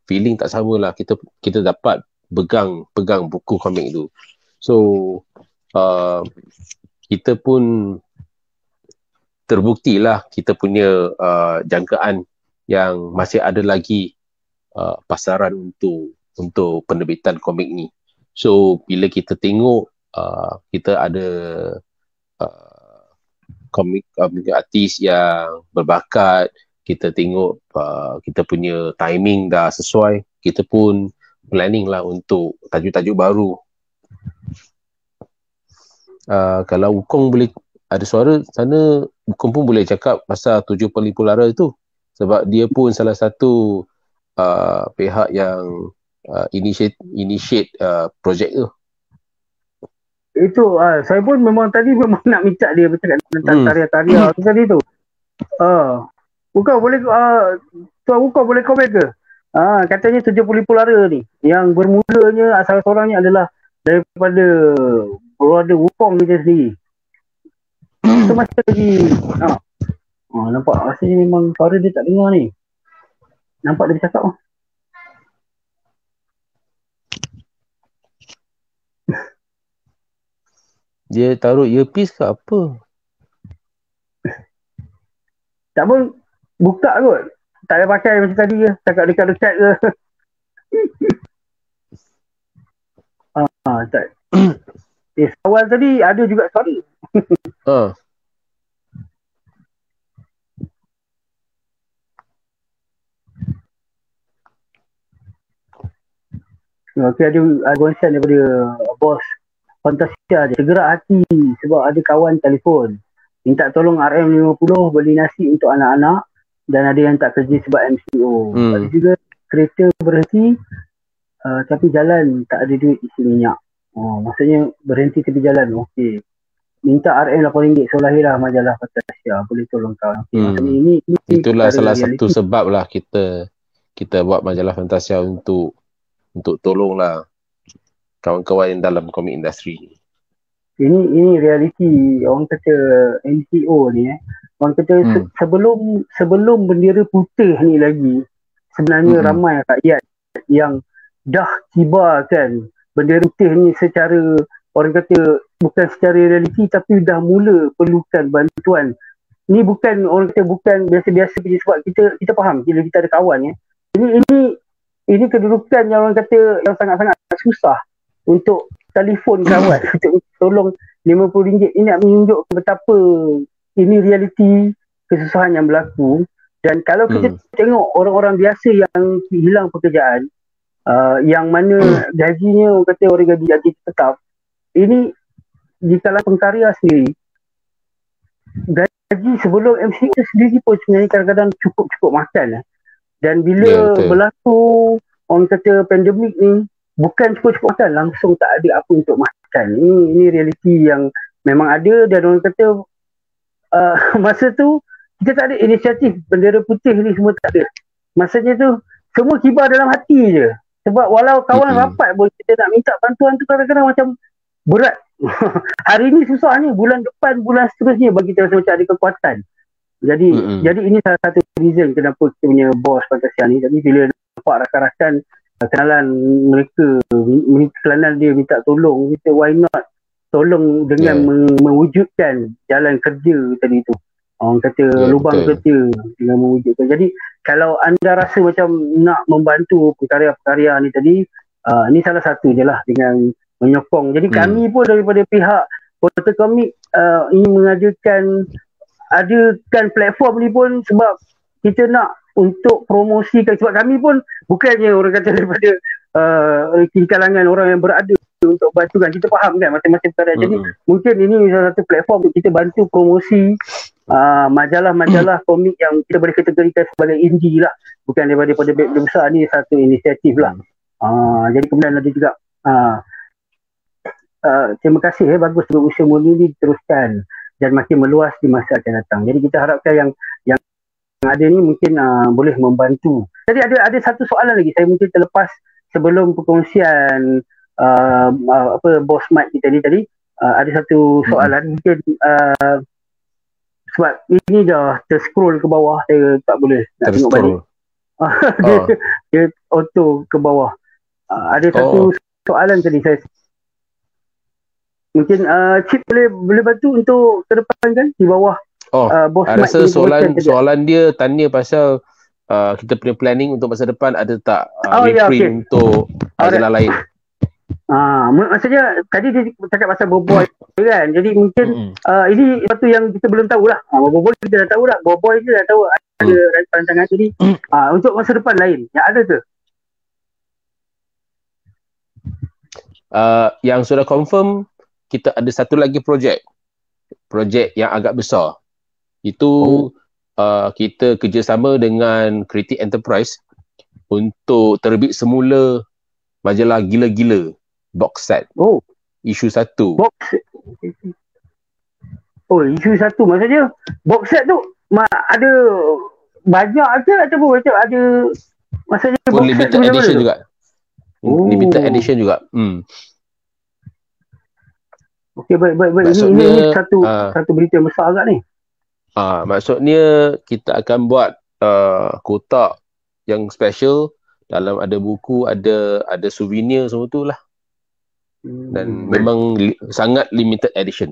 feeling tak sama lah. Kita kita dapat pegang pegang buku komik tu. So uh, kita pun terbukti lah kita punya uh, jangkaan yang masih ada lagi uh, pasaran untuk untuk penerbitan komik ni. So bila kita tengok uh, kita ada komik uh, artis yang berbakat, kita tengok uh, kita punya timing dah sesuai, kita pun planning lah untuk tajuk-tajuk baru. Uh, kalau Wukong boleh ada suara sana Wukong pun boleh cakap pasal tujuh pelipu lara itu sebab dia pun salah satu uh, pihak yang uh, initiate initiate uh, projek tu. Itu uh, saya pun memang tadi memang <laughs> nak minta dia bercakap tentang Hmm. tarian-tarian tu tadi tu. Ah. Bukan boleh uh, tuan bukan boleh komen ke? Ah katanya 70 lara ni yang bermulanya asal seorangnya adalah daripada brother Wukong kita sendiri. Itu masih lagi ah. Ah, nampak rasanya memang suara dia tak dengar ni. Nampak dia bercakap ah. Dia taruh earpiece ke apa? Tak pun buka kot. Tak payah pakai macam tadi ke. Cakap dekat-dekat ke. <laughs> ah, tak. Eh, awal tadi ada juga suara. <laughs> Ha. Okey, ada ada konsen daripada bos Fantasia dia tergerak hati sebab ada kawan telefon minta tolong RM50 beli nasi untuk anak-anak dan ada yang tak kerja sebab MCO. Hmm. Ada juga kereta berhenti uh, tapi jalan tak ada duit isi minyak. Oh, maksudnya berhenti tepi jalan. Okey. Minta RM8 so lahirlah majalah Fantasia. Boleh tolong kawan. Okay. Hmm. ini, ini itulah salah reality. satu sebab lah kita kita buat majalah Fantasia untuk untuk tolonglah kawan-kawan yang dalam komik industri ni. Ini ini realiti orang kata NCO ni eh. Orang kata hmm. se- sebelum sebelum bendera putih ni lagi sebenarnya hmm. ramai rakyat yang dah kibarkan bendera putih ni secara orang kata bukan secara realiti tapi dah mula perlukan bantuan. Ni bukan orang kata bukan biasa-biasa punya sebab kita kita faham bila kita ada kawan ya. Ini ini ini kedudukan yang orang kata yang sangat-sangat susah untuk telefon <coughs> kawan untuk tolong RM50 ini nak menunjuk betapa ini realiti kesusahan yang berlaku dan kalau kita hmm. tengok orang-orang biasa yang hilang pekerjaan uh, yang mana hmm. gajinya orang kata orang gaji gaji tetap ini di kalangan pengkarya sendiri gaji sebelum MCU sendiri pun sebenarnya kadang-kadang cukup-cukup makan dan bila ya, berlaku orang kata pandemik ni bukan cukup-cukup makan langsung tak ada apa untuk makan. Ini ini realiti yang memang ada dan orang kata uh, <laughs> masa tu kita tak ada inisiatif. Bendera putih ni semua tak ada. Masanya tu semua kibar dalam hati je. Sebab walau kawan mm-hmm. rapat pun kita nak minta bantuan tu kadang-kadang macam berat. <laughs> Hari ni susahnya bulan depan bulan seterusnya bagi kita rasa macam ada kekuatan. Jadi mm-hmm. jadi ini salah satu reason kenapa kita punya bos Fantasia ni. Tapi bila nampak rakan-rakan kenalan mereka kenalan dia minta tolong kita why not tolong dengan yeah. mewujudkan jalan kerja tadi tu orang kata yeah, lubang betul. kerja dengan mewujudkan jadi kalau anda rasa macam nak membantu karya-karya ni tadi uh, ni salah satu je lah dengan menyokong jadi hmm. kami pun daripada pihak Portal Komik uh, ingin mengajukan adakan platform ni pun sebab kita nak untuk promosikan sebab kami pun bukannya orang kata daripada uh, kalangan orang yang berada untuk bantu kan kita faham kan masing-masing perkara jadi hmm. mungkin ini salah satu platform untuk kita bantu promosi uh, majalah-majalah hmm. komik yang kita boleh kategorikan sebagai indie lah bukan daripada pada beg besar ni satu inisiatif lah hmm. uh, jadi kemudian ada juga uh, uh, terima kasih eh, bagus untuk usaha mula ni diteruskan dan makin meluas di masa akan datang jadi kita harapkan yang yang ada ni mungkin uh, boleh membantu. Jadi ada ada satu soalan lagi saya mungkin terlepas sebelum perkongsian uh, uh, apa bos Mike kita ni tadi uh, ada satu soalan hmm. mungkin uh, sebab ini dah terscroll ke bawah saya tak boleh nak tengok balik. <laughs> dia, oh. dia auto ke bawah. Uh, ada satu oh. soalan tadi saya mungkin uh, Cip boleh boleh bantu untuk ke depan kan di bawah Oh, uh, bos rasa soalan soalan dia tanya pasal uh, kita punya planning untuk masa depan ada tak uh, oh, reprint yeah, okay. untuk majalah right. lain. Ah, maksudnya tadi dia cakap pasal Boboy kan. Jadi mungkin mm-hmm. uh, ini satu yang kita belum tahu lah. Ah, Boboy kita dah tahu lah. Boboy kita dah tahu ada mm. rancangan. Jadi mm. uh, untuk masa depan lain yang ada tu. Uh, yang sudah confirm kita ada satu lagi projek. Projek yang agak besar. Itu oh. uh, kita kerjasama dengan Creative Enterprise untuk terbit semula majalah gila-gila box set. Oh, isu satu. Box. Oh, isu satu maksudnya box set tu ada banyak aja ataupun macam ada maksudnya box limited set edition juga. Oh. Limited edition juga. Hmm. Okey baik baik baik ini, ini, ini satu uh, satu berita besar agak ni. Ah, maksudnya kita akan buat uh, kotak yang special dalam ada buku, ada ada souvenir semua tu lah. Dan hmm. memang li- sangat limited edition.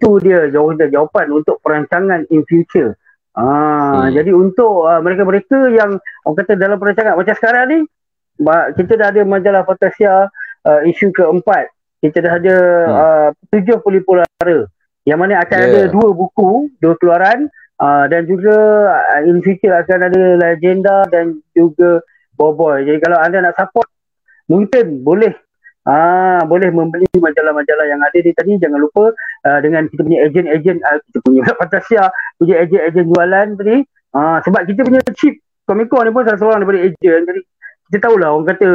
Itu dia jawapan, jawapan untuk perancangan in future. Ah, hmm. Jadi untuk uh, mereka-mereka yang orang kata dalam perancangan macam sekarang ni, kita dah ada majalah Fantasia uh, isu keempat kita dah ada hmm. uh, tujuh polipolara yang mana akan yeah. ada dua buku, dua keluaran uh, dan juga uh, in future akan ada legenda dan juga boboy. Jadi kalau anda nak support mungkin boleh Ah, boleh membeli majalah-majalah yang ada di tadi. Jangan lupa uh, dengan kita punya ejen-ejen, uh, kita punya <laughs> Fantasia, punya ejen-ejen jualan tadi. Ah, sebab kita punya chip Komiko ni pun salah seorang daripada ejen. Jadi kita tahulah orang kata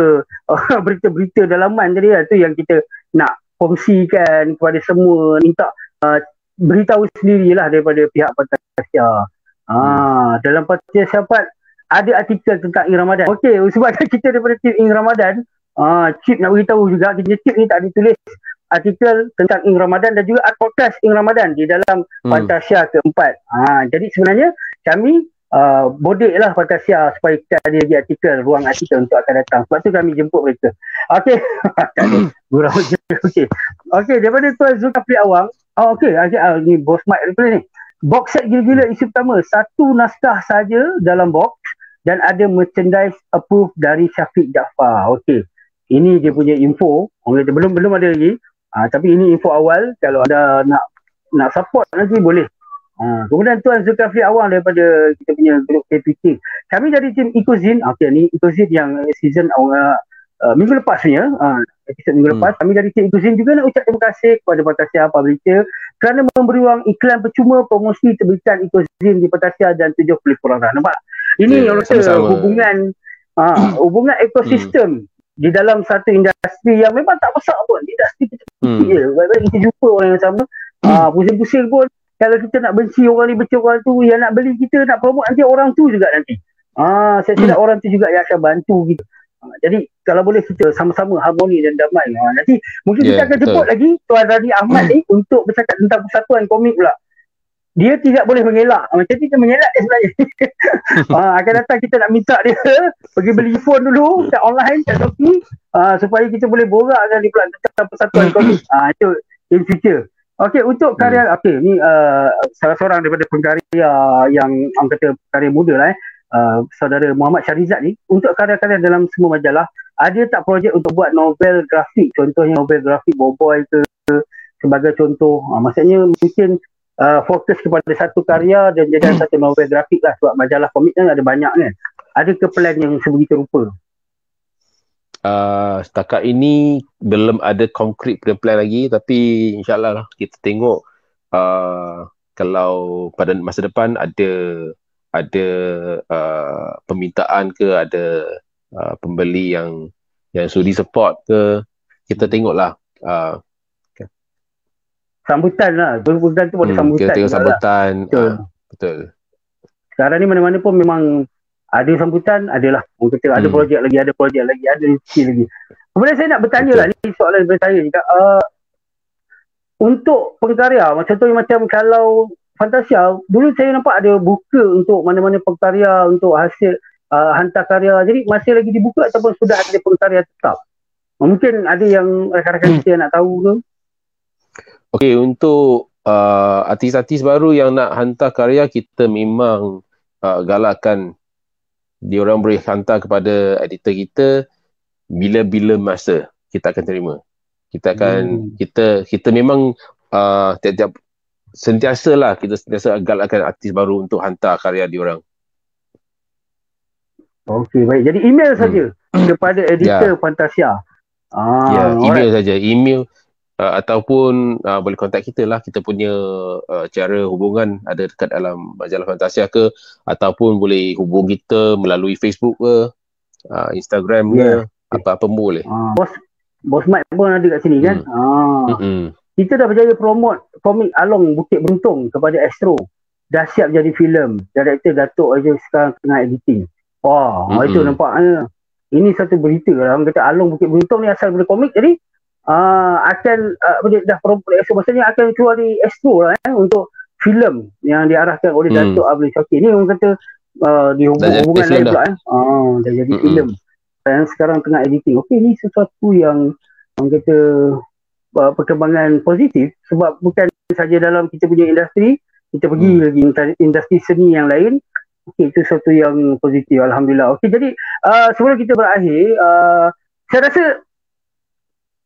uh, <laughs> berita-berita dalaman tadi lah. tu yang kita nak kongsikan kepada semua. Minta uh, beritahu sendirilah daripada pihak Fantasia. Ah, hmm. dalam Fantasia Siapat ada artikel tentang Ing Ramadan. Okey, <laughs> sebab <laughs> kita daripada tim Ing Ramadan, Ah, Chip nak beritahu juga kita Chip ni tak ditulis artikel tentang Ing Ramadan dan juga podcast Ing Ramadan di dalam hmm. Fantasia keempat. Ha, jadi sebenarnya kami uh, bodek lah Fantasia supaya kita ada lagi artikel, ruang artikel untuk akan datang. Sebab tu kami jemput mereka. Okey. <coughs> Gurau je. Okey. Okey, daripada Tuan Zulkafli Awang. Oh, okey. Okay, uh, ni bos Mike daripada ni. Box set gila-gila isu pertama. Satu naskah saja dalam box dan ada merchandise approved dari Syafiq Jaafar. Okey ini dia punya info orang kata belum belum ada lagi uh, tapi ini info awal kalau ada nak nak support lagi boleh uh, kemudian tuan Zulkafli awal daripada kita punya grup KPK kami dari tim Ecozin ok ni Ecozin yang season uh, uh, minggu lepas punya uh, episode minggu hmm. lepas. Kami dari tim Ecozin juga nak ucap terima kasih kepada Patasia Publisher kerana memberi ruang iklan percuma promosi terbitan Ecozin di Patasia dan tujuh pelih kurang nampak? Ini yeah, ya, hubungan uh, <coughs> hubungan ekosistem hmm. di dalam satu industri yang memang tak besar pun. Industri kita hmm. je. Baik-baik kita jumpa orang yang sama uh, pusing-pusing pun kalau kita nak benci orang ni benci orang tu yang nak beli kita nak promote nanti orang tu juga nanti ah saya tidak hmm. orang tu juga yang akan bantu kita uh, jadi kalau boleh kita sama-sama harmoni dan damai uh, nanti mungkin yeah, kita akan jemput lagi Tuan Rani Ahmad ni untuk bercakap tentang persatuan komik pula dia tidak boleh mengelak. Macam tu dia mengelak dia sebenarnya. ha, <laughs> akan datang kita nak minta dia <laughs> pergi beli phone dulu kat online kat Shopee uh, supaya kita boleh borak dengan dia pula tentang persatuan komik. Ha, itu in future. Okey untuk karya hmm. okey ni uh, salah seorang daripada pengkarya yang orang kata karya muda lah eh. Uh, saudara Muhammad Syarizat ni untuk karya-karya dalam semua majalah ada tak projek untuk buat novel grafik contohnya novel grafik Boboy ke sebagai contoh uh, maksudnya mungkin uh, fokus kepada satu karya dan jadi hmm. <coughs> satu novel grafik lah sebab majalah komik kan ada banyak kan. Ada ke plan yang sebegitu rupa? Uh, setakat ini belum ada konkret plan lagi tapi insyaAllah lah kita tengok uh, kalau pada masa depan ada ada uh, permintaan ke ada uh, pembeli yang yang sudi support ke kita tengoklah uh, sambutan lah. Sambutan tu boleh hmm, sambutan. Kita tengok sambutan. Lah. Betul. Uh, betul. Sekarang ni mana-mana pun memang ada sambutan, adalah. Orang kata hmm. ada projek lagi, ada projek lagi, ada rezeki lagi. Kemudian saya nak bertanya betul. lah, ni soalan daripada saya juga. Uh, untuk pengkarya, contohnya macam kalau Fantasia, dulu saya nampak ada buka untuk mana-mana pengkarya untuk hasil uh, hantar karya. Jadi masih lagi dibuka ataupun sudah ada pengkarya tetap? Mungkin ada yang rakan-rakan hmm. kita nak tahu ke? Okay, untuk uh, artis-artis baru yang nak hantar karya, kita memang uh, galakkan dia orang boleh hantar kepada editor kita bila-bila masa kita akan terima. Kita akan, hmm. kita kita memang uh, tiap-tiap sentiasa lah kita sentiasa galakkan artis baru untuk hantar karya dia orang. Okey, baik. Jadi email hmm. saja kepada editor yeah. Fantasia. Ah, ya, email saja. Email uh, ataupun uh, boleh kontak kita lah. Kita punya uh, cara hubungan ada dekat dalam majalah Fantasia ke ataupun boleh hubung kita melalui Facebook ke uh, Instagram ke yeah. apa-apa pun boleh. Uh, bos bos Mike pun ada kat sini kan? Hmm. uh, mm-hmm. kita dah berjaya promote komik Along Bukit Beruntung kepada Astro. Dah siap jadi filem. Director Datuk aja sekarang tengah editing. Wah mm-hmm. itu nampaknya. Ini satu berita lah. Orang kata Along Bukit Beruntung ni asal dari komik jadi uh, akan uh, dah promosi maksudnya akan keluar di Astro lah eh, untuk filem yang diarahkan oleh hmm. Datuk Abdul Syakir ni orang kata uh, di hubung- hubungan lain pula eh. Uh, dah jadi hmm. filem yang sekarang tengah editing. Okey ni sesuatu yang orang kata uh, perkembangan positif sebab bukan saja dalam kita punya industri kita pergi hmm. lagi industri seni yang lain Okey itu sesuatu yang positif alhamdulillah. Okey jadi uh, sebelum kita berakhir uh, saya rasa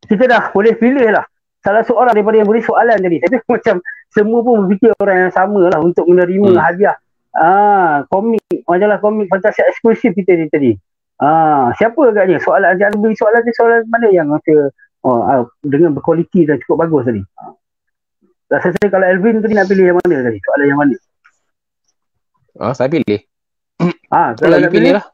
kita dah boleh pilih lah salah seorang daripada yang beri soalan tadi. Tapi <laughs> macam semua pun berfikir orang yang sama lah untuk menerima hmm. hadiah. Ah, komik, majalah komik fantasi eksklusif kita ni tadi. Ah, siapa agaknya? Soalan dia beri soalan dia soalan mana yang rasa oh, uh, dengan berkualiti dan cukup bagus tadi. Rasa saya kalau Alvin tadi nak pilih yang mana tadi? Soalan yang mana? Ah, saya pilih. Ah, kalau nak pilih, lah.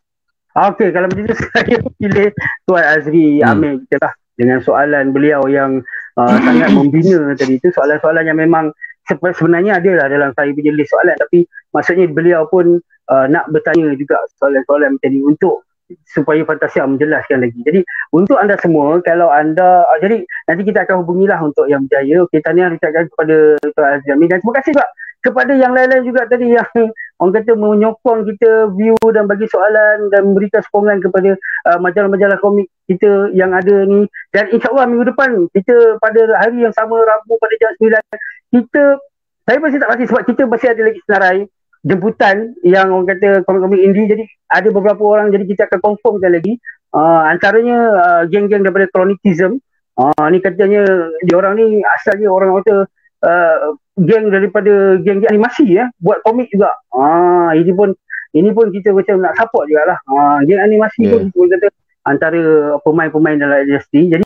Ah, Okey, kalau macam tu <laughs> saya pilih Tuan Azri hmm. Amir kita lah dengan soalan beliau yang uh, <coughs> sangat membina tadi itu soalan-soalan yang memang sebenarnya ada lah dalam saya punya list soalan tapi maksudnya beliau pun uh, nak bertanya juga soalan-soalan macam ni untuk supaya Fantasia menjelaskan lagi. Jadi untuk anda semua kalau anda uh, jadi nanti kita akan hubungilah untuk yang berjaya. Okey tahniah ucapkan kepada Tuan Azmi dan terima kasih juga kepada yang lain-lain juga tadi yang orang kata menyokong kita view dan bagi soalan dan memberikan sokongan kepada uh, majalah-majalah komik kita yang ada ni. Dan insyaAllah minggu depan kita pada hari yang sama Rabu pada jam 9 kita saya masih tak pasti sebab kita masih ada lagi senarai jemputan yang orang kata komik-komik indie. Jadi ada beberapa orang jadi kita akan confirmkan lagi. Uh, antaranya uh, geng-geng daripada Chronicism uh, ni katanya dia orang ni asalnya orang kata uh, geng daripada geng animasi ya buat komik juga uh, ini pun ini pun kita macam nak support jugalah uh, geng animasi yeah. pun kita kata antara pemain-pemain dalam industri jadi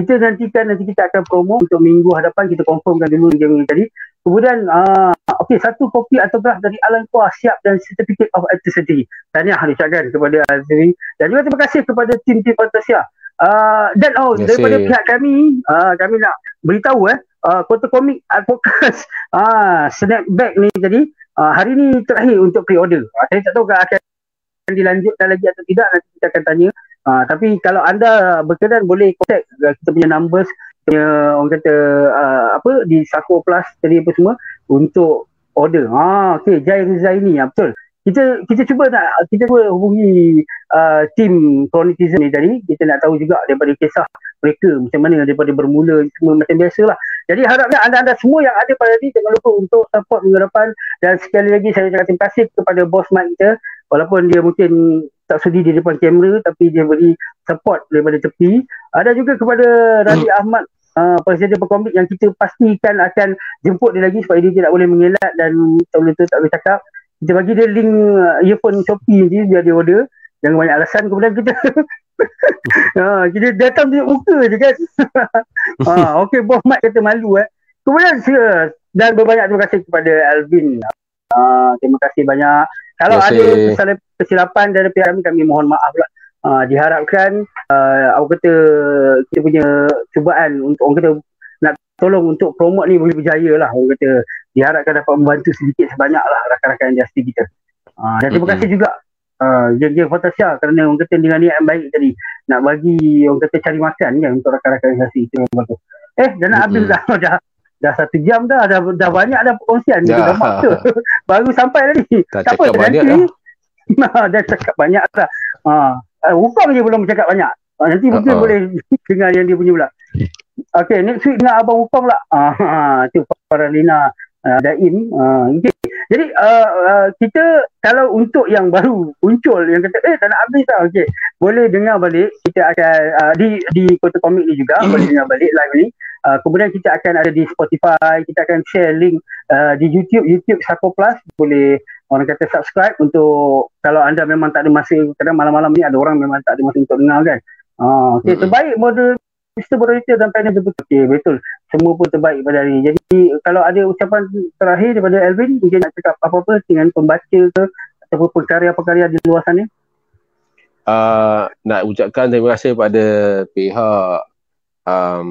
kita nantikan nanti kita akan promo untuk minggu hadapan kita confirmkan dulu geng ini tadi Kemudian, uh, okey, satu kopi autograf dari Alan Kuah siap dan Certificate of Authenticity. Tahniah diucapkan kepada Azri. Dan juga terima kasih kepada tim-tim Fantasia. Uh, dan oh, yes, daripada pihak kami, uh, kami nak beritahu eh, uh, Kota Komik Advokas <laughs> uh, Snapback ni tadi, uh, hari ni terakhir untuk pre-order. Uh, saya tak tahu akan dilanjutkan lagi atau tidak, nanti kita akan tanya. Uh, tapi kalau anda berkenan boleh contact uh, kita punya numbers punya orang kata uh, apa di Sako Plus tadi apa semua untuk order. Ha okey Jai Rizaini ya betul. Kita kita cuba nak kita cuba hubungi uh, tim Chronitism ni tadi kita nak tahu juga daripada kisah mereka macam mana daripada bermula semua macam biasalah. Jadi harapnya anda-anda semua yang ada pada ni jangan lupa untuk support minggu depan dan sekali lagi saya ucapkan terima kasih kepada bos Mike kita walaupun dia mungkin tak sudi di depan kamera tapi dia beri support daripada tepi. Ada juga kepada Radi hmm. Ahmad uh, presiden perkomik yang kita pastikan akan jemput dia lagi supaya dia tidak boleh mengelak dan tak boleh tak boleh cakap. Kita bagi dia link uh, earphone Shopee ni biar dia order. Jangan banyak alasan kemudian kita <laughs> ha, kita datang tunjuk muka je kan. <laughs> ha, okay, bos Mat kata malu eh. Kemudian dan berbanyak terima kasih kepada Alvin. Ha, terima kasih banyak. Kalau ada kesilapan dari pihak kami, kami mohon maaf lah. Uh, diharapkan uh, aku kata kita punya cubaan untuk orang kata tolong untuk promote ni boleh berjaya lah. Orang kata diharapkan dapat membantu sedikit sebanyak lah rakan-rakan industri kita. Uh, dan terima kasih juga uh, geng-geng Fantasia kerana orang kata dengan niat yang baik tadi nak bagi orang kata cari makan kan untuk rakan-rakan industri itu bagus eh dah nak habis dah. <laughs> Dah dah satu jam dah. Dah, dah banyak dah perkongsian. Ya. dah maksa <laughs> baru sampai tadi. Tak, tak apa banyak nanti? dah. <laughs> dah cakap banyak dah. Ha uh, Wukong je belum bercakap banyak. Uh, nanti mungkin uh-huh. boleh dengar yang dia punya pula. Okay, next week dengan Abang Wukong lah. <laughs> Ah, uh, tu para Lina uh, Daim. Uh, okay. Jadi uh, uh, kita kalau untuk yang baru muncul yang kata eh tak nak habis tak okay. boleh dengar balik kita akan uh, di di Kota Komik ni juga boleh dengar balik live ni uh, kemudian kita akan ada di Spotify kita akan share link uh, di YouTube YouTube Sako Plus boleh orang kata subscribe untuk kalau anda memang tak ada masa kadang malam-malam ni ada orang memang tak ada masa untuk dengar kan. Ah, okay, mm-hmm. terbaik Mr. Moderator dan panel betul. Okay, betul. Semua pun terbaik pada hari ini. Jadi kalau ada ucapan terakhir daripada Elvin, mungkin nak cakap apa-apa dengan pembaca ke ataupun pekarya-pekarya di luar sana? Uh, nak ucapkan terima kasih kepada pihak um,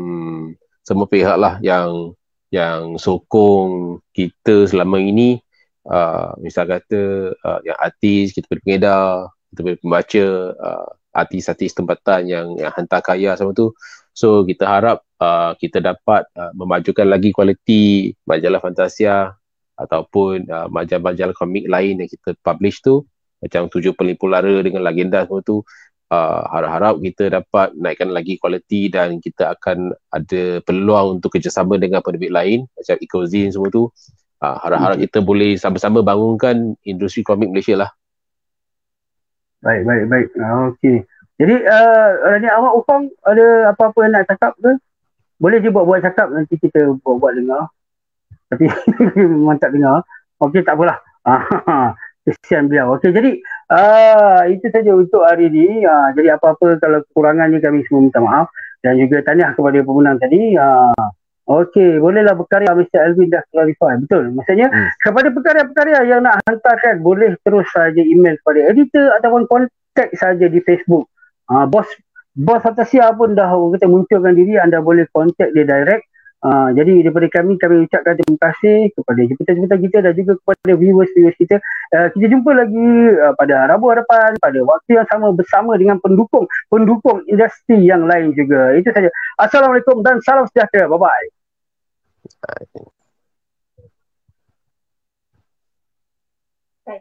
semua pihak lah yang yang sokong kita selama ini uh, misal kata uh, yang artis, kita punya pengedar, kita punya pembaca, uh, artis-artis tempatan yang, yang hantar kaya sama tu. So kita harap uh, kita dapat uh, memajukan lagi kualiti majalah Fantasia ataupun uh, majalah-majalah komik lain yang kita publish tu macam tujuh pelimpu lara dengan legenda semua tu uh, harap-harap kita dapat naikkan lagi kualiti dan kita akan ada peluang untuk kerjasama dengan penerbit lain macam Ecozine semua tu Uh, harap-harap okay. kita boleh sama-sama bangunkan industri komik Malaysia lah. Baik, baik, baik. Uh, Okey. Jadi, uh, Rani awak Ufang ada apa-apa yang nak cakap ke? Boleh je buat-buat cakap nanti kita buat-buat dengar. Tapi memang tak dengar. Okey, tak apalah. <laughs> Kesian beliau. Okey, jadi Ah, itu saja untuk hari ini. Ah, jadi apa-apa kalau kekurangannya kami semua minta maaf dan juga tanya kepada pemenang tadi. Ah, Okey, bolehlah berkarya Mr. Alvin dah clarify. Betul. Maksudnya hmm. kepada pekarya-pekarya yang nak hantarkan boleh terus saja email kepada editor ataupun kontak saja di Facebook. Ah, bos bos atau siapa pun dah kata munculkan diri anda boleh kontak dia direct. Ah, jadi daripada kami kami ucapkan terima kasih kepada jemputan-jemputan kita dan juga kepada viewers-viewers kita. Uh, kita jumpa lagi uh, pada Rabu hadapan pada waktu yang sama bersama dengan pendukung pendukung industri yang lain juga. Itu saja. Assalamualaikum dan salam sejahtera. Bye bye. I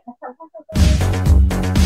think.